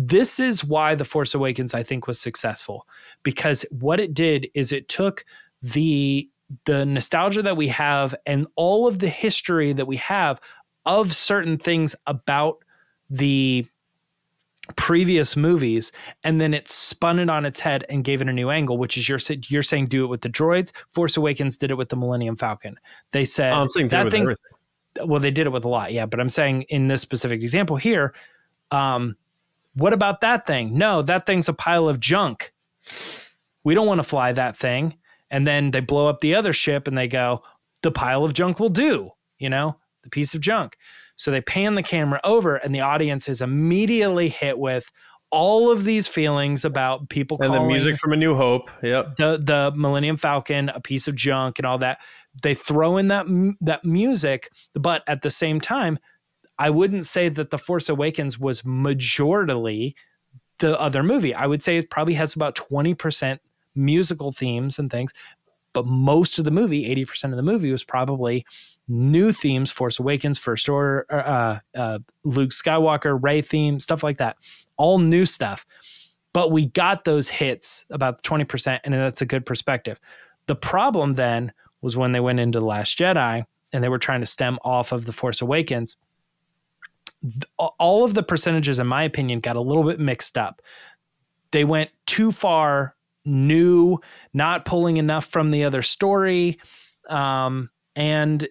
this is why the force awakens i think was successful because what it did is it took the the nostalgia that we have and all of the history that we have of certain things about the previous movies and then it spun it on its head and gave it a new angle which is you're you're saying do it with the droids. Force awakens did it with the millennium falcon. They said oh, that thing well they did it with a lot yeah but i'm saying in this specific example here um what about that thing? No, that thing's a pile of junk. We don't want to fly that thing. And then they blow up the other ship and they go, the pile of junk will do, you know, the piece of junk. So they pan the camera over and the audience is immediately hit with all of these feelings about people and the music from A New Hope. Yep. The the Millennium Falcon a piece of junk and all that. They throw in that that music, but at the same time, I wouldn't say that The Force Awakens was majorly the other movie. I would say it probably has about 20% musical themes and things, but most of the movie, 80% of the movie was probably new themes, Force Awakens, First Order, uh, uh, Luke Skywalker, Rey theme, stuff like that. All new stuff. But we got those hits about 20%, and that's a good perspective. The problem then was when they went into The Last Jedi and they were trying to stem off of The Force Awakens. All of the percentages, in my opinion, got a little bit mixed up. They went too far new, not pulling enough from the other story. Um, and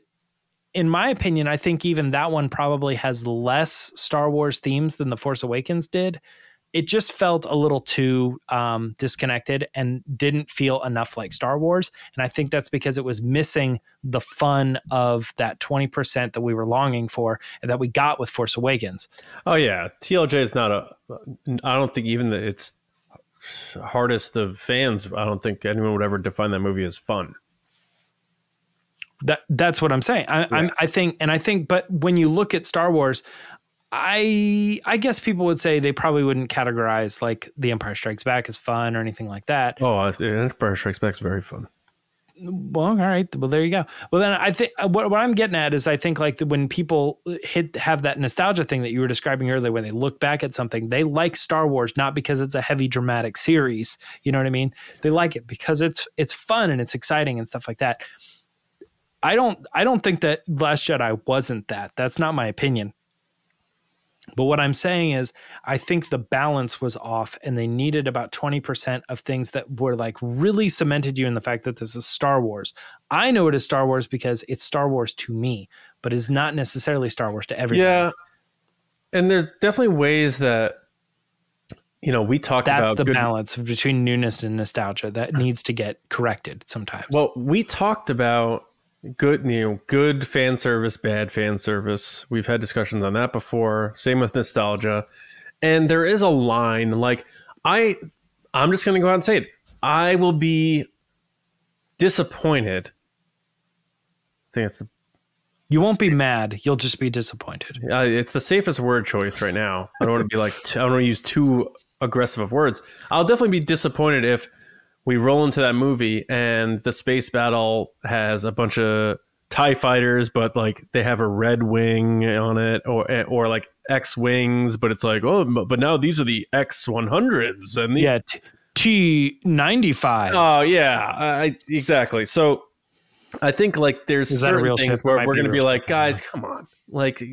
in my opinion, I think even that one probably has less Star Wars themes than The Force Awakens did. It just felt a little too um, disconnected and didn't feel enough like Star Wars. And I think that's because it was missing the fun of that 20% that we were longing for and that we got with Force Awakens. Oh, yeah. TLJ is not a, I don't think even that it's hardest of fans, I don't think anyone would ever define that movie as fun. That that's what I'm saying. I, yeah. I'm, I think, and I think, but when you look at Star Wars, I I guess people would say they probably wouldn't categorize like The Empire Strikes Back as fun or anything like that. Oh, The Empire Strikes Back is very fun well, all right. Well, there you go. Well, then I think uh, what, what I'm getting at is I think like when people hit have that nostalgia thing that you were describing earlier, when they look back at something, they like Star Wars not because it's a heavy dramatic series. You know what I mean? They like it because it's it's fun and it's exciting and stuff like that. I don't I don't think that Last Jedi wasn't that. That's not my opinion. But what I'm saying is, I think the balance was off, and they needed about 20% of things that were like really cemented you in the fact that this is Star Wars. I know it is Star Wars because it's Star Wars to me, but it's not necessarily Star Wars to everyone. Yeah. And there's definitely ways that, you know, we talked That's about the good, balance between newness and nostalgia that needs to get corrected sometimes. Well, we talked about good you know good fan service bad fan service. We've had discussions on that before. Same with nostalgia. And there is a line like i i'm just going to go out and say it. I will be disappointed. I think it's the you won't be mad. You'll just be disappointed. Uh, it's the safest word choice right now. I don't want to be like i don't want to use too aggressive of words. I'll definitely be disappointed if we roll into that movie and the space battle has a bunch of tie fighters but like they have a red wing on it or eh, or like x wings but it's like oh but now these are the x100s and the yeah t95 oh yeah I, exactly. So i think like there's Is certain things where we're going to be like guys come on. Like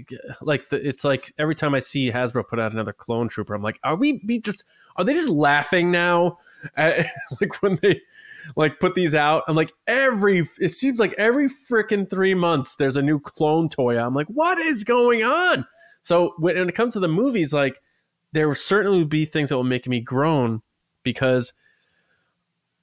like the, it's like every time i see hasbro put out another clone trooper i'm like are we be just are they just laughing now *laughs* like when they like put these out i'm like every it seems like every freaking three months there's a new clone toy i'm like what is going on? So when it comes to the movies like there will certainly be things that will make me groan because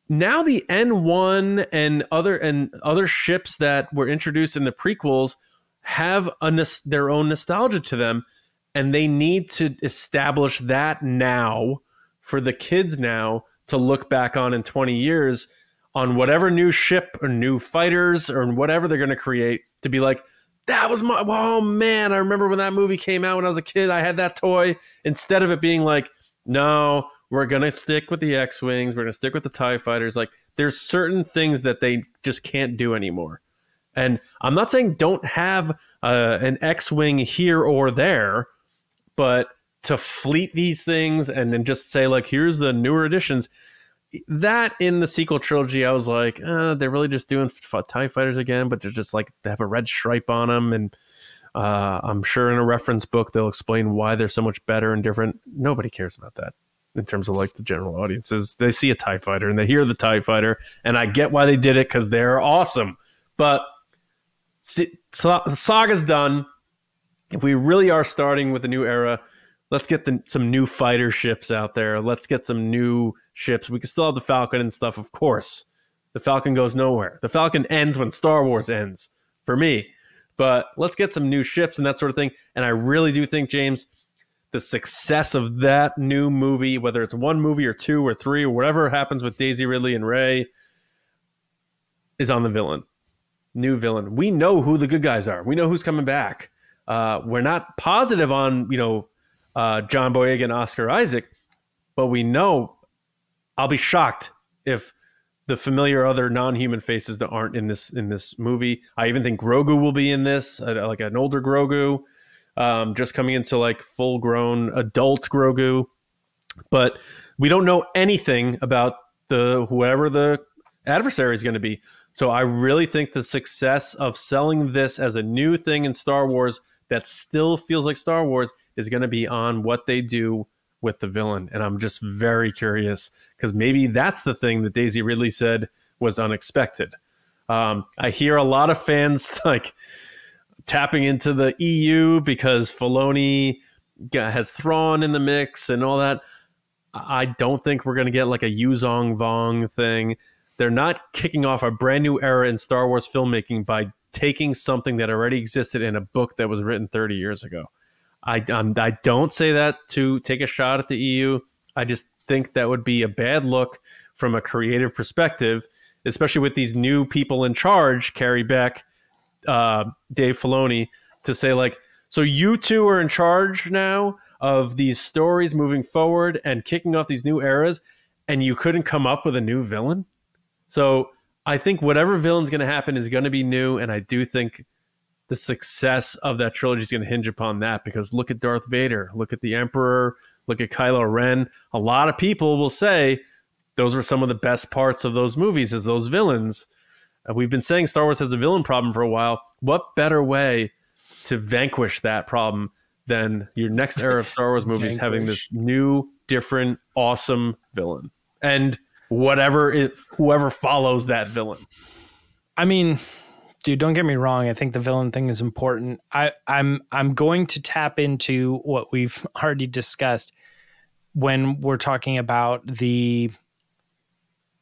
now the n1 and other and other ships that were introduced in the prequels have a, their own nostalgia to them and they need to establish that now for the kids now to look back on in 20 years on whatever new ship or new fighters or whatever they're going to create to be like that was my oh man i remember when that movie came out when i was a kid i had that toy. Instead of it being like no we're going to stick with the x-wings we're going to stick with the tie fighters like there's certain things that they just can't do anymore. And i'm not saying don't have uh, an x-wing here or there but to fleet these things and then just say like here's the newer editions. That in the sequel trilogy i was like uh, they're really just doing tie fighters again but they're just like they have a red stripe on them and uh, i'm sure in a reference book they'll explain why they're so much better and different. Nobody cares about that in terms of like the general audiences. They see a tie fighter and they hear the tie fighter and i get why they did it because they're awesome. But see, the saga's done. If we really are starting with a new era let's get the, some new fighter ships out there. Let's get some new ships. We can still have the Falcon and stuff, of course. The Falcon goes nowhere. The Falcon ends when Star Wars ends for me. But let's get some new ships and that sort of thing. And I really do think, James, the success of that new movie, whether it's one movie or two or three or whatever happens with Daisy Ridley and Rey, is on the villain. New villain. We know who the good guys are. We know who's coming back. Uh, we're not positive on you know uh, John Boyega and Oscar Isaac, but we know I'll be shocked if the familiar other non-human faces that aren't in this in this movie. I even think Grogu will be in this, uh, like an older Grogu, um, just coming into like full-grown adult Grogu. But we don't know anything about the whoever the adversary is going to be. So I really think the success of selling this as a new thing in Star Wars that still feels like Star Wars is going to be on what they do with the villain. And I'm just very curious because maybe that's the thing that Daisy Ridley said was unexpected. Um, I hear a lot of fans *laughs* like tapping into the EU because Filoni has Thrawn in the mix and all that. I don't think we're going to get like a Yuuzhan Vong thing. They're not kicking off a brand new era in Star Wars filmmaking by taking something that already existed in a book that was written 30 years ago. I um, I don't say that to take a shot at the EU. I just think that would be a bad look from a creative perspective, especially with these new people in charge, Carrie Beck, uh, Dave Filoni, to say like, so you two are in charge now of these stories moving forward and kicking off these new eras, and you couldn't come up with a new villain. So I think whatever villain's going to happen is going to be new, and I do think the success of that trilogy is going to hinge upon that because look at Darth Vader, look at the Emperor, look at Kylo Ren. A lot of people will say those were some of the best parts of those movies as those villains. Uh, we've been saying Star Wars has a villain problem for a while. What better way to vanquish that problem than your next era of Star Wars movies having this new, different, awesome villain and whatever if whoever follows that villain. I mean, dude don't get me wrong. I think the villain thing is important. I i'm i'm going to tap into what we've *laughs* already discussed when we're talking about the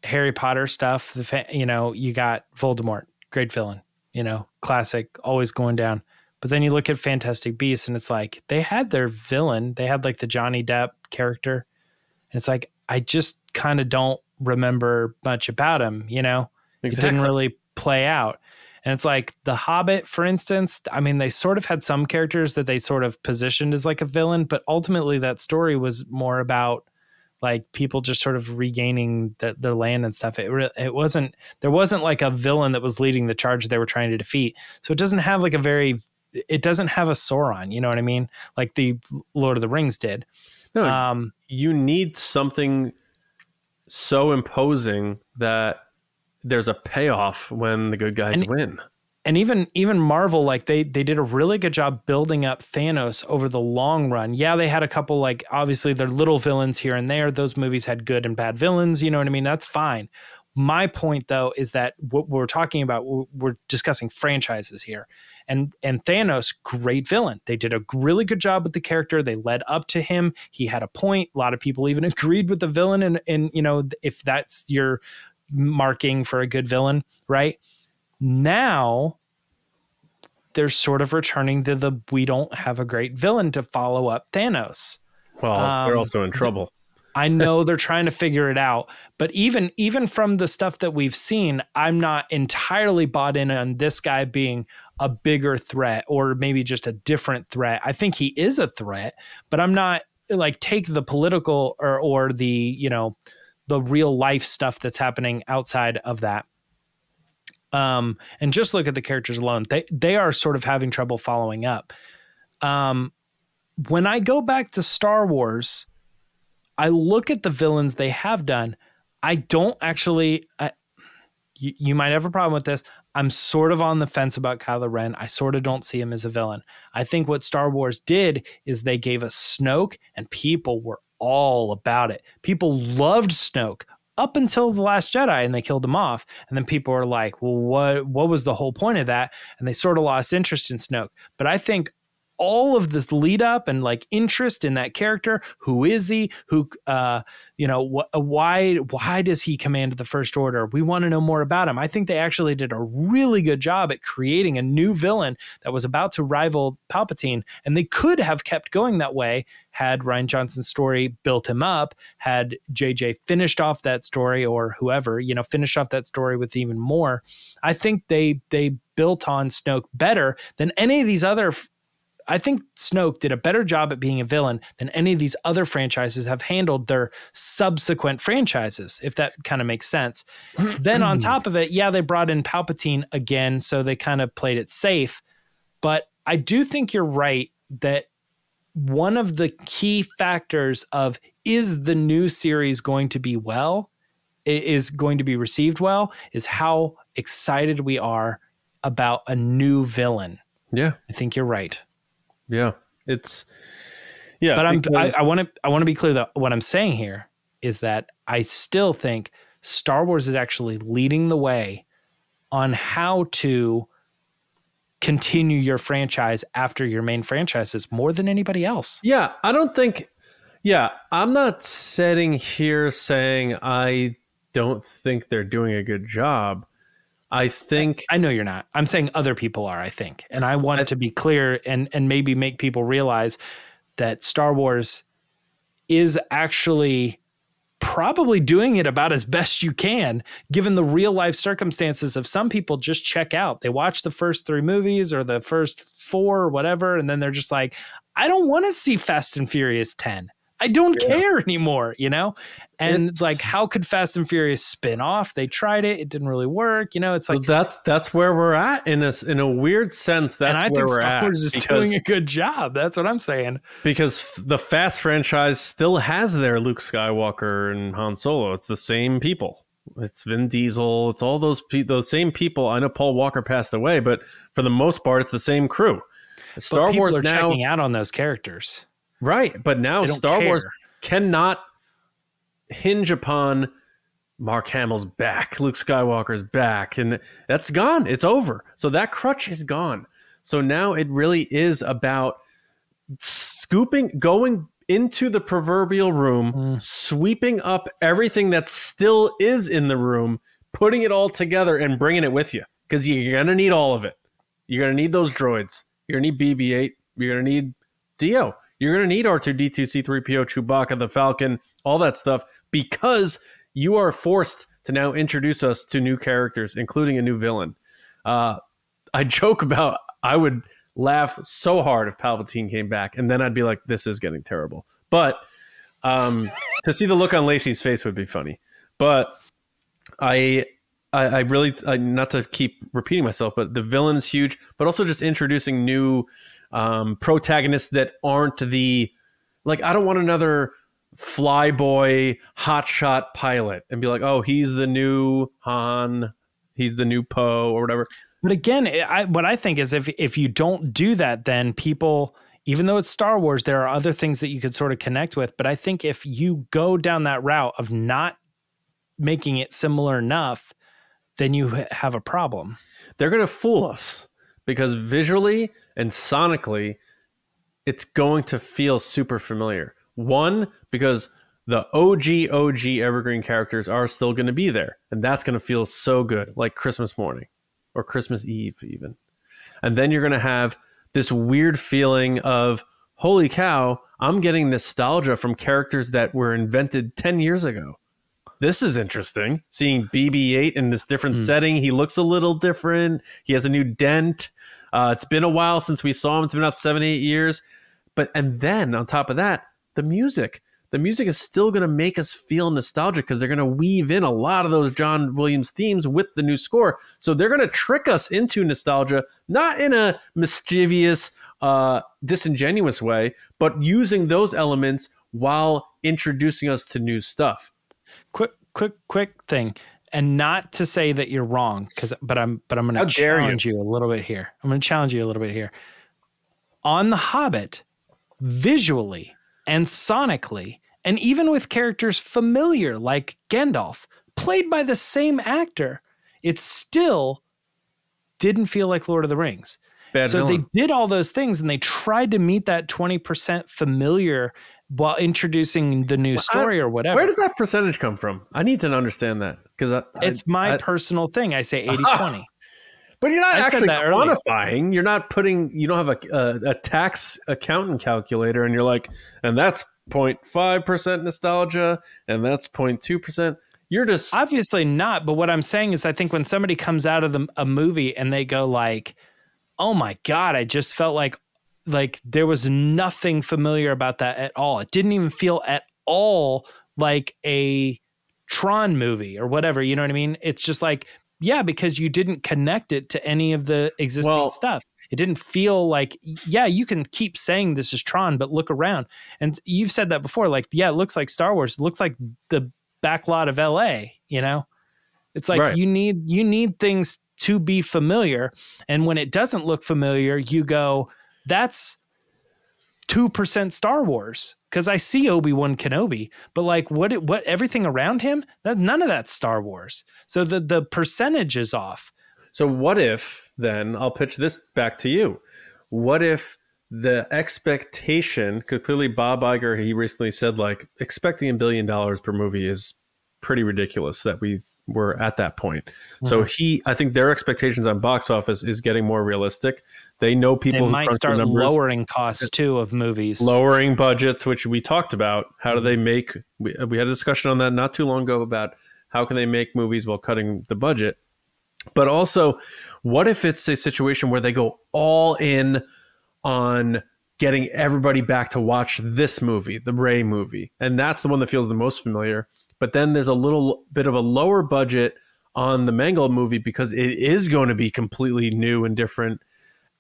harry potter stuff the fa- you know you got voldemort great villain you know classic always going down. But then you look at fantastic beasts and it's like they had their villain. They had like the johnny depp character. And it's like i just kind of don't remember much about him you know exactly. it didn't really play out and it's like The Hobbit, for instance, I mean, they sort of had some characters that they sort of positioned as like a villain, but ultimately that story was more about like people just sort of regaining the, their land and stuff. It re- it wasn't there wasn't like a villain that was leading the charge they were trying to defeat. So it doesn't have like a very it doesn't have a Sauron, you know what I mean? Like the Lord of the Rings did. No, um, you need something so imposing that there's a payoff when the good guys and, win. And even even Marvel, like they they did a really good job building up Thanos over the long run. Yeah, they had a couple like obviously they're little villains here and there. Those movies had good and bad villains. You know what I mean? That's fine. My point though is that what we're talking about, we're discussing franchises here, and and Thanos, great villain. They did a really good job with the character. They led up to him. He had a point. A lot of people even *laughs* agreed with the villain, and and you know if that's your marking for a good villain, right? Now they're sort of returning to the we don't have a great villain to follow up Thanos. Well, um, they're also in trouble. I know they're trying to figure it out, but even even from the stuff that we've seen, I'm not entirely bought in on this guy being a bigger threat or maybe just a different threat. I think he is a threat, but I'm not like take the political or or the, you know, the real life stuff that's happening outside of that. Um, and just look at the characters alone; they they are sort of having trouble following up. Um, when I go back to Star Wars, I look at the villains they have done. I don't actually. I, you, you might have a problem with this. I'm sort of on the fence about Kylo Ren. I sort of don't see him as a villain. I think what Star Wars did is they gave us Snoke, and people were all about it. People loved Snoke up until the last Jedi and they killed him off. And then people were like, well, what what was the whole point of that? And they sort of lost interest in Snoke. But I think all of this lead up and like interest in that character. Who is he? Who, uh, you know, wh- why why does he command the First Order? We want to know more about him. I think they actually did a really good job at creating a new villain that was about to rival Palpatine, and they could have kept going that way had Rian Johnson's story built him up, had JJ finished off that story or whoever, you know, finished off that story with even more. I think they they built on Snoke better than any of these other I think Snoke did a better job at being a villain than any of these other franchises have handled their subsequent franchises, if that kind of makes sense. *clears throat* then on top of it, yeah, they brought in Palpatine again, so they kind of played it safe. But I do think you're right that one of the key factors of is the new series going to be well is going to be received well is how excited we are about a new villain. Yeah. I think you're right. Yeah. It's yeah. But I'm because- I want to I want to be clear that what I'm saying here is that I still think Star Wars is actually leading the way on how to continue your franchise after your main franchises more than anybody else. Yeah, I don't think. Yeah, I'm not sitting here saying I don't think they're doing a good job. I think I know you're not. I'm saying other people are, I think. And I want to be clear and and maybe make people realize that Star Wars is actually probably doing it about as best you can given the real life circumstances of some people just check out. They watch the first 3 movies or the first 4 or whatever and then they're just like I don't want to see Fast and Furious 10. I don't care anymore, you know? And it's like, how could Fast and Furious spin off? They tried it, it didn't really work. You know, it's like, that's that's where we're at in a in a weird sense. That's and I where think we're Star at Wars is because, doing a good job. That's what I'm saying. because the Fast franchise still has their Luke Skywalker and Han Solo. It's the same people. It's Vin Diesel. It's all those pe- those same people. I know Paul Walker passed away, but for the most part, it's the same crew. Star Wars are now, checking out on those characters. Right? But now Star Wars cannot hinge upon Mark Hamill's back, Luke Skywalker's back, and that's gone. It's over. So that crutch is gone. So now it really is about scooping, going into the proverbial room, sweeping up everything that still is in the room, putting it all together, and bringing it with you because you're gonna need all of it. You're gonna need those droids. You're gonna need BB-8. You're gonna need D-O. You're gonna need R2D2, C3PO, Chewbacca, the Falcon, all that stuff because you are forced to now introduce us to new characters, including a new villain. Uh, I *laughs* joke about I would laugh so hard if Palpatine came back, and then I'd be like, "This is getting terrible." But um, *laughs* to see the look on Lacey's face would be funny. But I, I, I really, I, not to keep repeating myself, but the villain is huge. But also just introducing new um, protagonists that aren't the like. I don't want another flyboy hotshot pilot and be like, "Oh, he's the new Han." He's the new Poe or whatever. But again, I, what I think is if if you don't do that, then people, even though it's Star Wars, there are other things that you could sort of connect with. But I think if you go down that route of not making it similar enough, then you have a problem. they're going to fool us because visually and sonically it's going to feel super familiar one because the og og evergreen characters are still going to be there and that's going to feel so good like christmas morning or christmas eve even and then you're going to have this weird feeling of holy cow i'm getting nostalgia from characters that were invented 10 years ago this is interesting. Seeing BB-8 in this different hmm. setting, he looks a little different. He has a new dent. Uh, it's been a while since we saw him. It's been about seven, eight years. But and then on top of that, the music. The music is still going to make us feel nostalgic because they're going to weave in a lot of those John Williams themes with the new score. So they're going to trick us into nostalgia, not in a mischievous, uh, disingenuous way, but using those elements while introducing us to new stuff. Quick, quick, quick thing, and not to say that you're wrong, because but I'm but I'm going How to you. challenge you. a little bit here. I'm going to challenge you a little bit here. On The Hobbit, visually and sonically, and even with characters familiar like Gandalf, played by the same actor, it still didn't feel like Lord of the Rings. Bad so villain. they did all those things and they tried to meet that 20% familiar while introducing the new story or whatever. Where did that percentage come from? I need to understand that because it's my I- personal thing. I say *laughs* 80 20. But you're not I actually quantifying. You're not putting. You don't have a, a a tax accountant calculator, and you're like, and that's 0.5 percent nostalgia, and that's 0.2 percent. You're just Obviously not. But what I'm saying is, I think when somebody comes out of the, a movie and they go, like, oh my God, I just felt like like there was nothing familiar about that at all. It didn't even feel at all like a Tron movie or whatever. You know what I mean? It's just like, yeah, because you didn't connect it to any of the existing Well- stuff. It didn't feel like, yeah, you can keep saying this is Tron, but look around. And you've said that before. Like, yeah, it looks like Star Wars. It looks like the backlot of LA, you know? It's like Right. you need you need things to be familiar. And when it doesn't look familiar, you go, that's 2% Star Wars. Because I see Obi Wan Kenobi, but like what what everything around him, that none of that's Star Wars. So the the percentage is off. So what if then I'll pitch this back to you? What if the expectation? Because clearly Bob Iger he recently said like expecting a billion dollars per movie is pretty ridiculous that we were at that point. So mm-hmm. he, I think their expectations on box office is getting more realistic. They know people who might start numbers, lowering costs too of movies. lowering budgets, which we talked about. How do mm-hmm. they make? We, we had a discussion on that not too long ago about how can they make movies while cutting the budget. But also, what if it's a situation where they go all in on getting everybody back to watch this movie, the Rey movie, and that's the one that feels the most familiar. But then there's a little bit of a lower budget on the Mangold movie because it is going to be completely new and different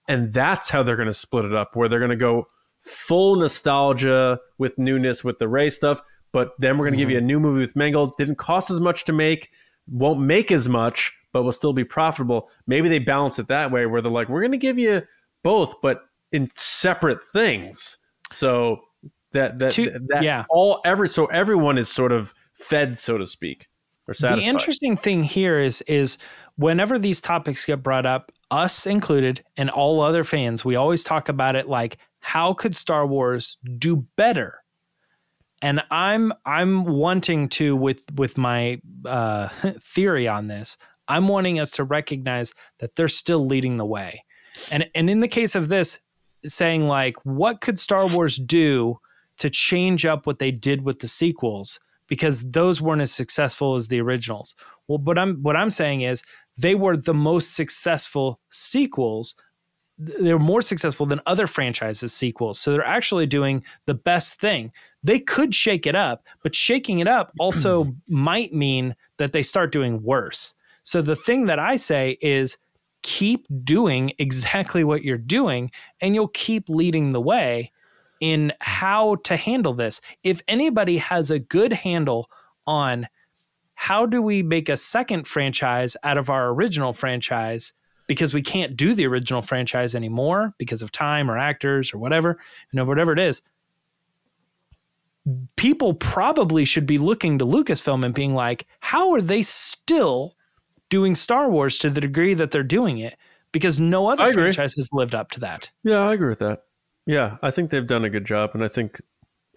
and that's how they're going to split it up where they're going to go full nostalgia with newness with the Rey stuff but then we're going to give mm-hmm. you a new movie with mangold didn't cost as much to make won't make as much but will still be profitable. Maybe they balance it that way where they're like we're going to give you both but in separate things. So that that, that yeah. all every so everyone is sort of fed so to speak or satisfied The interesting thing here is is whenever these topics get brought up, us included and all other fans, we always talk about it like how could Star Wars do better? And I'm I'm wanting to with with my uh, *laughs* theory on this, I'm wanting us to recognize that they're still leading the way. And and in the case of this, saying like what could Star Wars do to change up what they did with the sequels because those weren't as successful as the originals. Well, what I'm what I'm saying is they were the most successful sequels. They're more successful than other franchises sequels. So they're actually doing the best thing. They could shake it up, but shaking it up *clears throat* also might mean that they start doing worse. So the thing that I say is keep doing exactly what you're doing and you'll keep leading the way in how to handle this. If anybody has a good handle on how do we make a second franchise out of our original franchise because we can't do the original franchise anymore because of time or actors or whatever, you know, whatever it is. People probably should be looking to Lucasfilm and being like, how are they still doing Star Wars to the degree that they're doing it? Because no other franchise has lived up to that. yeah i agree with that yeah i think they've done a good job and i think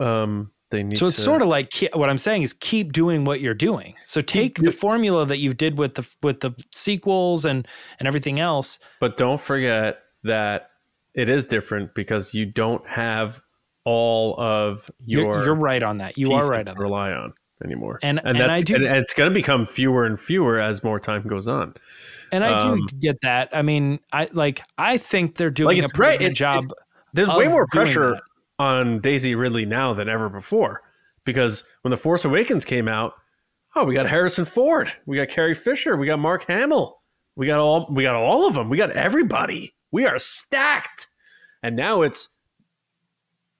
um they need So it's to, sort of like ke- what I'm saying is keep doing what you're doing. So take the formula that you did with the with the sequels and and everything else. But don't forget that it is different because you don't have all of your You're, you're right on that. You are right on that. rely on anymore. And- and that's, I do- and it's going to become fewer and fewer as more time goes on. And I um, do get that. I mean, I like I think they're doing a pretty great. job. There's way more pressure that. on Daisy Ridley now than ever before because when The Force Awakens came out, oh, we got Harrison Ford, we got Carrie Fisher, we got Mark Hamill, we got all we got all of them, we got everybody. We are stacked. And now it's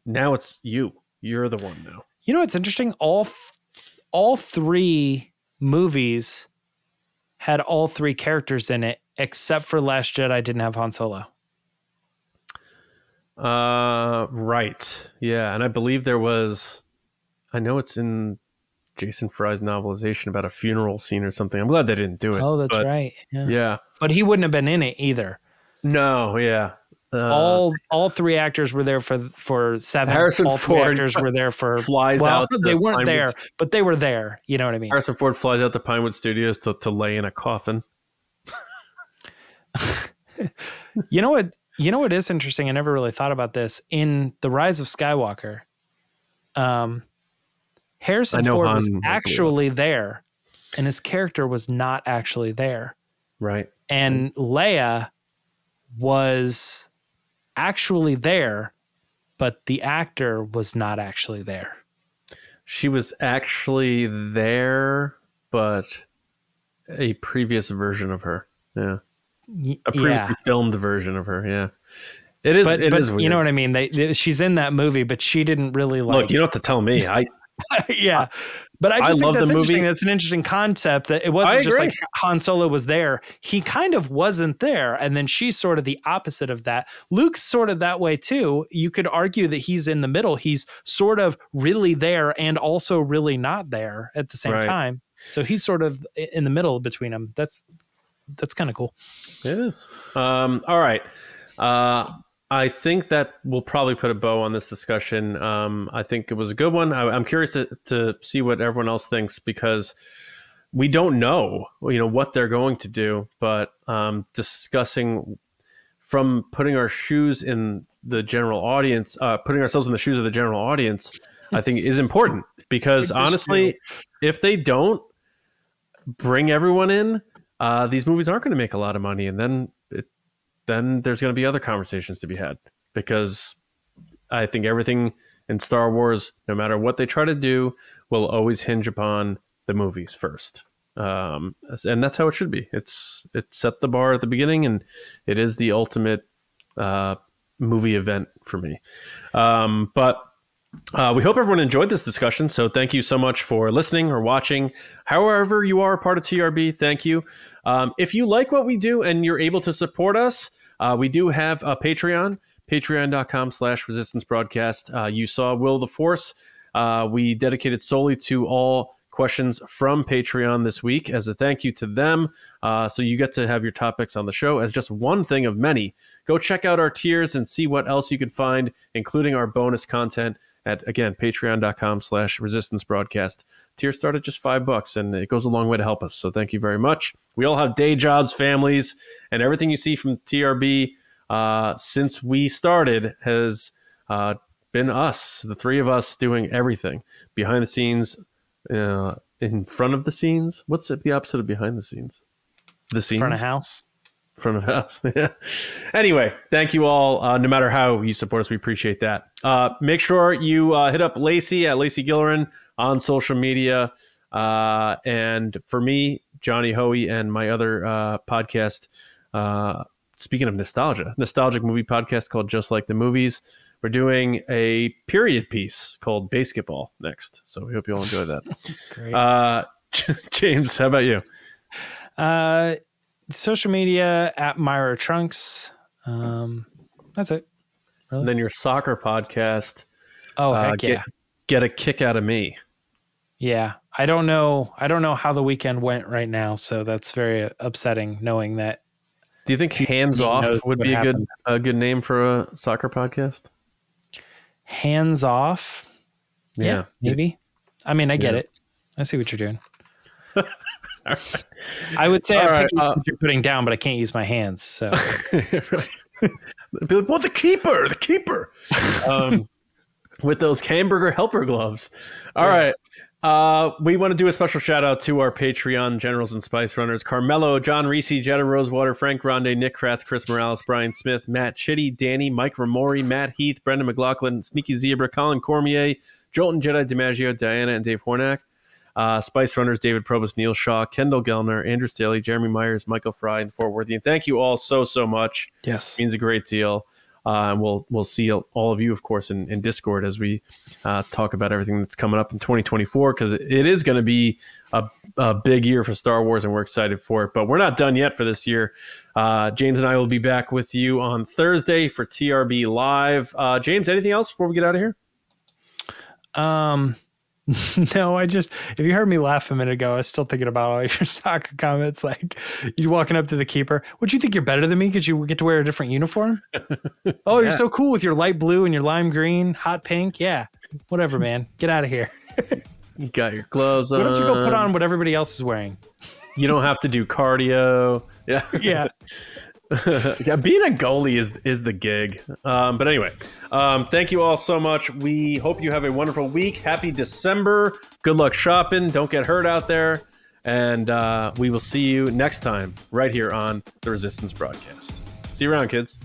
now it's you. You're the one now. You know what's interesting? All th- all three movies had all three characters in it, except for Last Jedi didn't have Han Solo. Uh, right. Yeah, and I believe there was. I know it's in Jason Fry's novelization about a funeral scene or something. I'm glad they didn't do it. Oh, that's but- right. Yeah. Yeah. But he wouldn't have been in it either. No. Yeah. Uh, all all three actors were there for for seven. Harrison all three Ford actors were there for *laughs* flies well, out to they weren't Pinewood- there, but they were there. You know what I mean? Harrison Ford flies out to Pinewood Studios to, to lay in a coffin. *laughs* You know what? You know what is interesting? I never really thought about this. In the Rise of Skywalker, um, Harrison Ford Han was was actually there, and his character was not actually there. Right. And Leia was actually there, but the actor was not actually there. She was actually there, but a previous version of her. Yeah. A previously yeah. filmed version of her. Yeah. It is. But, it but is weird. you know what I mean? They, they- she's in that movie, but she didn't really like. Look, you don't have to tell me. I *laughs* yeah, but I I just love think that's the interesting. movie. That's an interesting concept. That it wasn't just like Han Solo was there; he kind of wasn't there, and then she's sort of the opposite of that. Luke's sort of that way too. You could argue that he's in the middle. He's sort of really there and also really not there at the same Right. time. So he's sort of in the middle between them. That's that's kind of cool. It is. Um, all right. Uh, I think that we'll probably put a bow on this discussion. Um, I think it was a good one. I, I'm curious to, to see what everyone else thinks because we don't know, you know, what they're going to do. But um, discussing from putting our shoes in the general audience, uh, putting ourselves in the shoes of the general audience, I think is important *laughs* because honestly, if they don't bring everyone in, uh, these movies aren't going to make a lot of money, and then it, then there's going to be other conversations to be had because I think everything in Star Wars, no matter what they try to do, will always hinge upon the movies first. Um, and that's how it should be. It's it set the bar at the beginning, and it is the ultimate uh, movie event for me. Um, but uh, we hope everyone enjoyed this discussion. So thank you so much for listening or watching. However, you are a part of TRB, thank you. Um, if you like what we do and you're able to support us, uh, we do have a Patreon, patreon.com slash resistance broadcast. Uh, you saw Will the Force. Uh, we dedicated solely to all questions from Patreon this week as a thank you to them. Uh, so you get to have your topics on the show as just one thing of many. Go check out our tiers and see what else you can find, including our bonus content at again patreon.com slash resistance broadcast. Tiers start at just five bucks and it goes a long way to help us. So thank you very much. We all have day jobs families and everything you see from trb uh, since we started has uh, been us the three of us doing everything. Behind the scenes uh, in front of the scenes. What's the opposite of behind the scenes? The scenes Front of house. Front of house. *laughs* yeah. Anyway, thank you all. Uh, no matter how you support us, we appreciate that. Uh, make sure you uh, hit up Lacey at Lacey Gillerin on social media. Uh, and for me, Johnny Hoey, and my other uh, podcast, uh, speaking of nostalgia, nostalgic movie podcast called Just Like the Movies. We're doing a period piece called Basketball next. So we hope you all enjoy that. *laughs* Great. Uh, *laughs* James, how about you? Social media at Myra Trunks. Um, that's it. And then your soccer podcast. Oh uh, heck yeah, get, get a kick out of me. yeah. I don't know. I don't know how the weekend went right now, so that's very upsetting knowing that. Do you think hands off would be a good a good name for a soccer podcast? Hands off. Yeah, maybe. I mean, I get Yeah. it. I see what you're doing. *laughs* I would say All I right, pick uh, what you're putting down, but I can't use my hands. So *laughs* Be like, well, the keeper, the keeper. um, with those hamburger helper gloves. All right. Uh, we want to do a special shout out to our Patreon generals and spice runners Carmelo, John Reese, Jetta Rosewater, Frank Grande, Nick Kratz, Chris Morales, Brian Smith, Matt Chitty, Danny, Mike Ramori, Matt Heath, Brendan McLaughlin, Sneaky Zebra, Colin Cormier, Jolton Jedi, DiMaggio, Diana, and Dave Hornack. Uh, Spice Runners, David Probus, Neil Shaw, Kendall Gellner, Andrew Staley, Jeremy Myers, Michael Fry, and Fort Worthy. And thank you all so, so much yes, It means a great deal. Uh, and we'll we'll see all of you, of course, in, in Discord as we uh, talk about everything that's coming up in 2024 because it, it is going to be a, a big year for Star Wars, and we're excited for it. But we're not done yet for this year. Uh, James and I will be back with you on Thursday for TRB Live. Uh, James, anything else before we get out of here? Um, *laughs* no, I just if you heard me laugh a minute ago, I was still thinking about all *laughs* your soccer comments. Like you walking up to the keeper, would you think you're better than me because you get to wear a different uniform? *laughs* oh, you're so cool with your light blue and your lime green, hot pink. Yeah, whatever, man. Get out of here. You got your gloves Why on. Why don't you go put on what everybody else is wearing? You don't have to do cardio. Yeah. Yeah. *laughs* yeah, being a goalie is is the gig. Um, but anyway, um, thank you all so much. We hope you have a wonderful week. Happy December. Good luck shopping. Don't get hurt out there. And uh, we will see you next time right here on the Resistance broadcast. See you around, kids.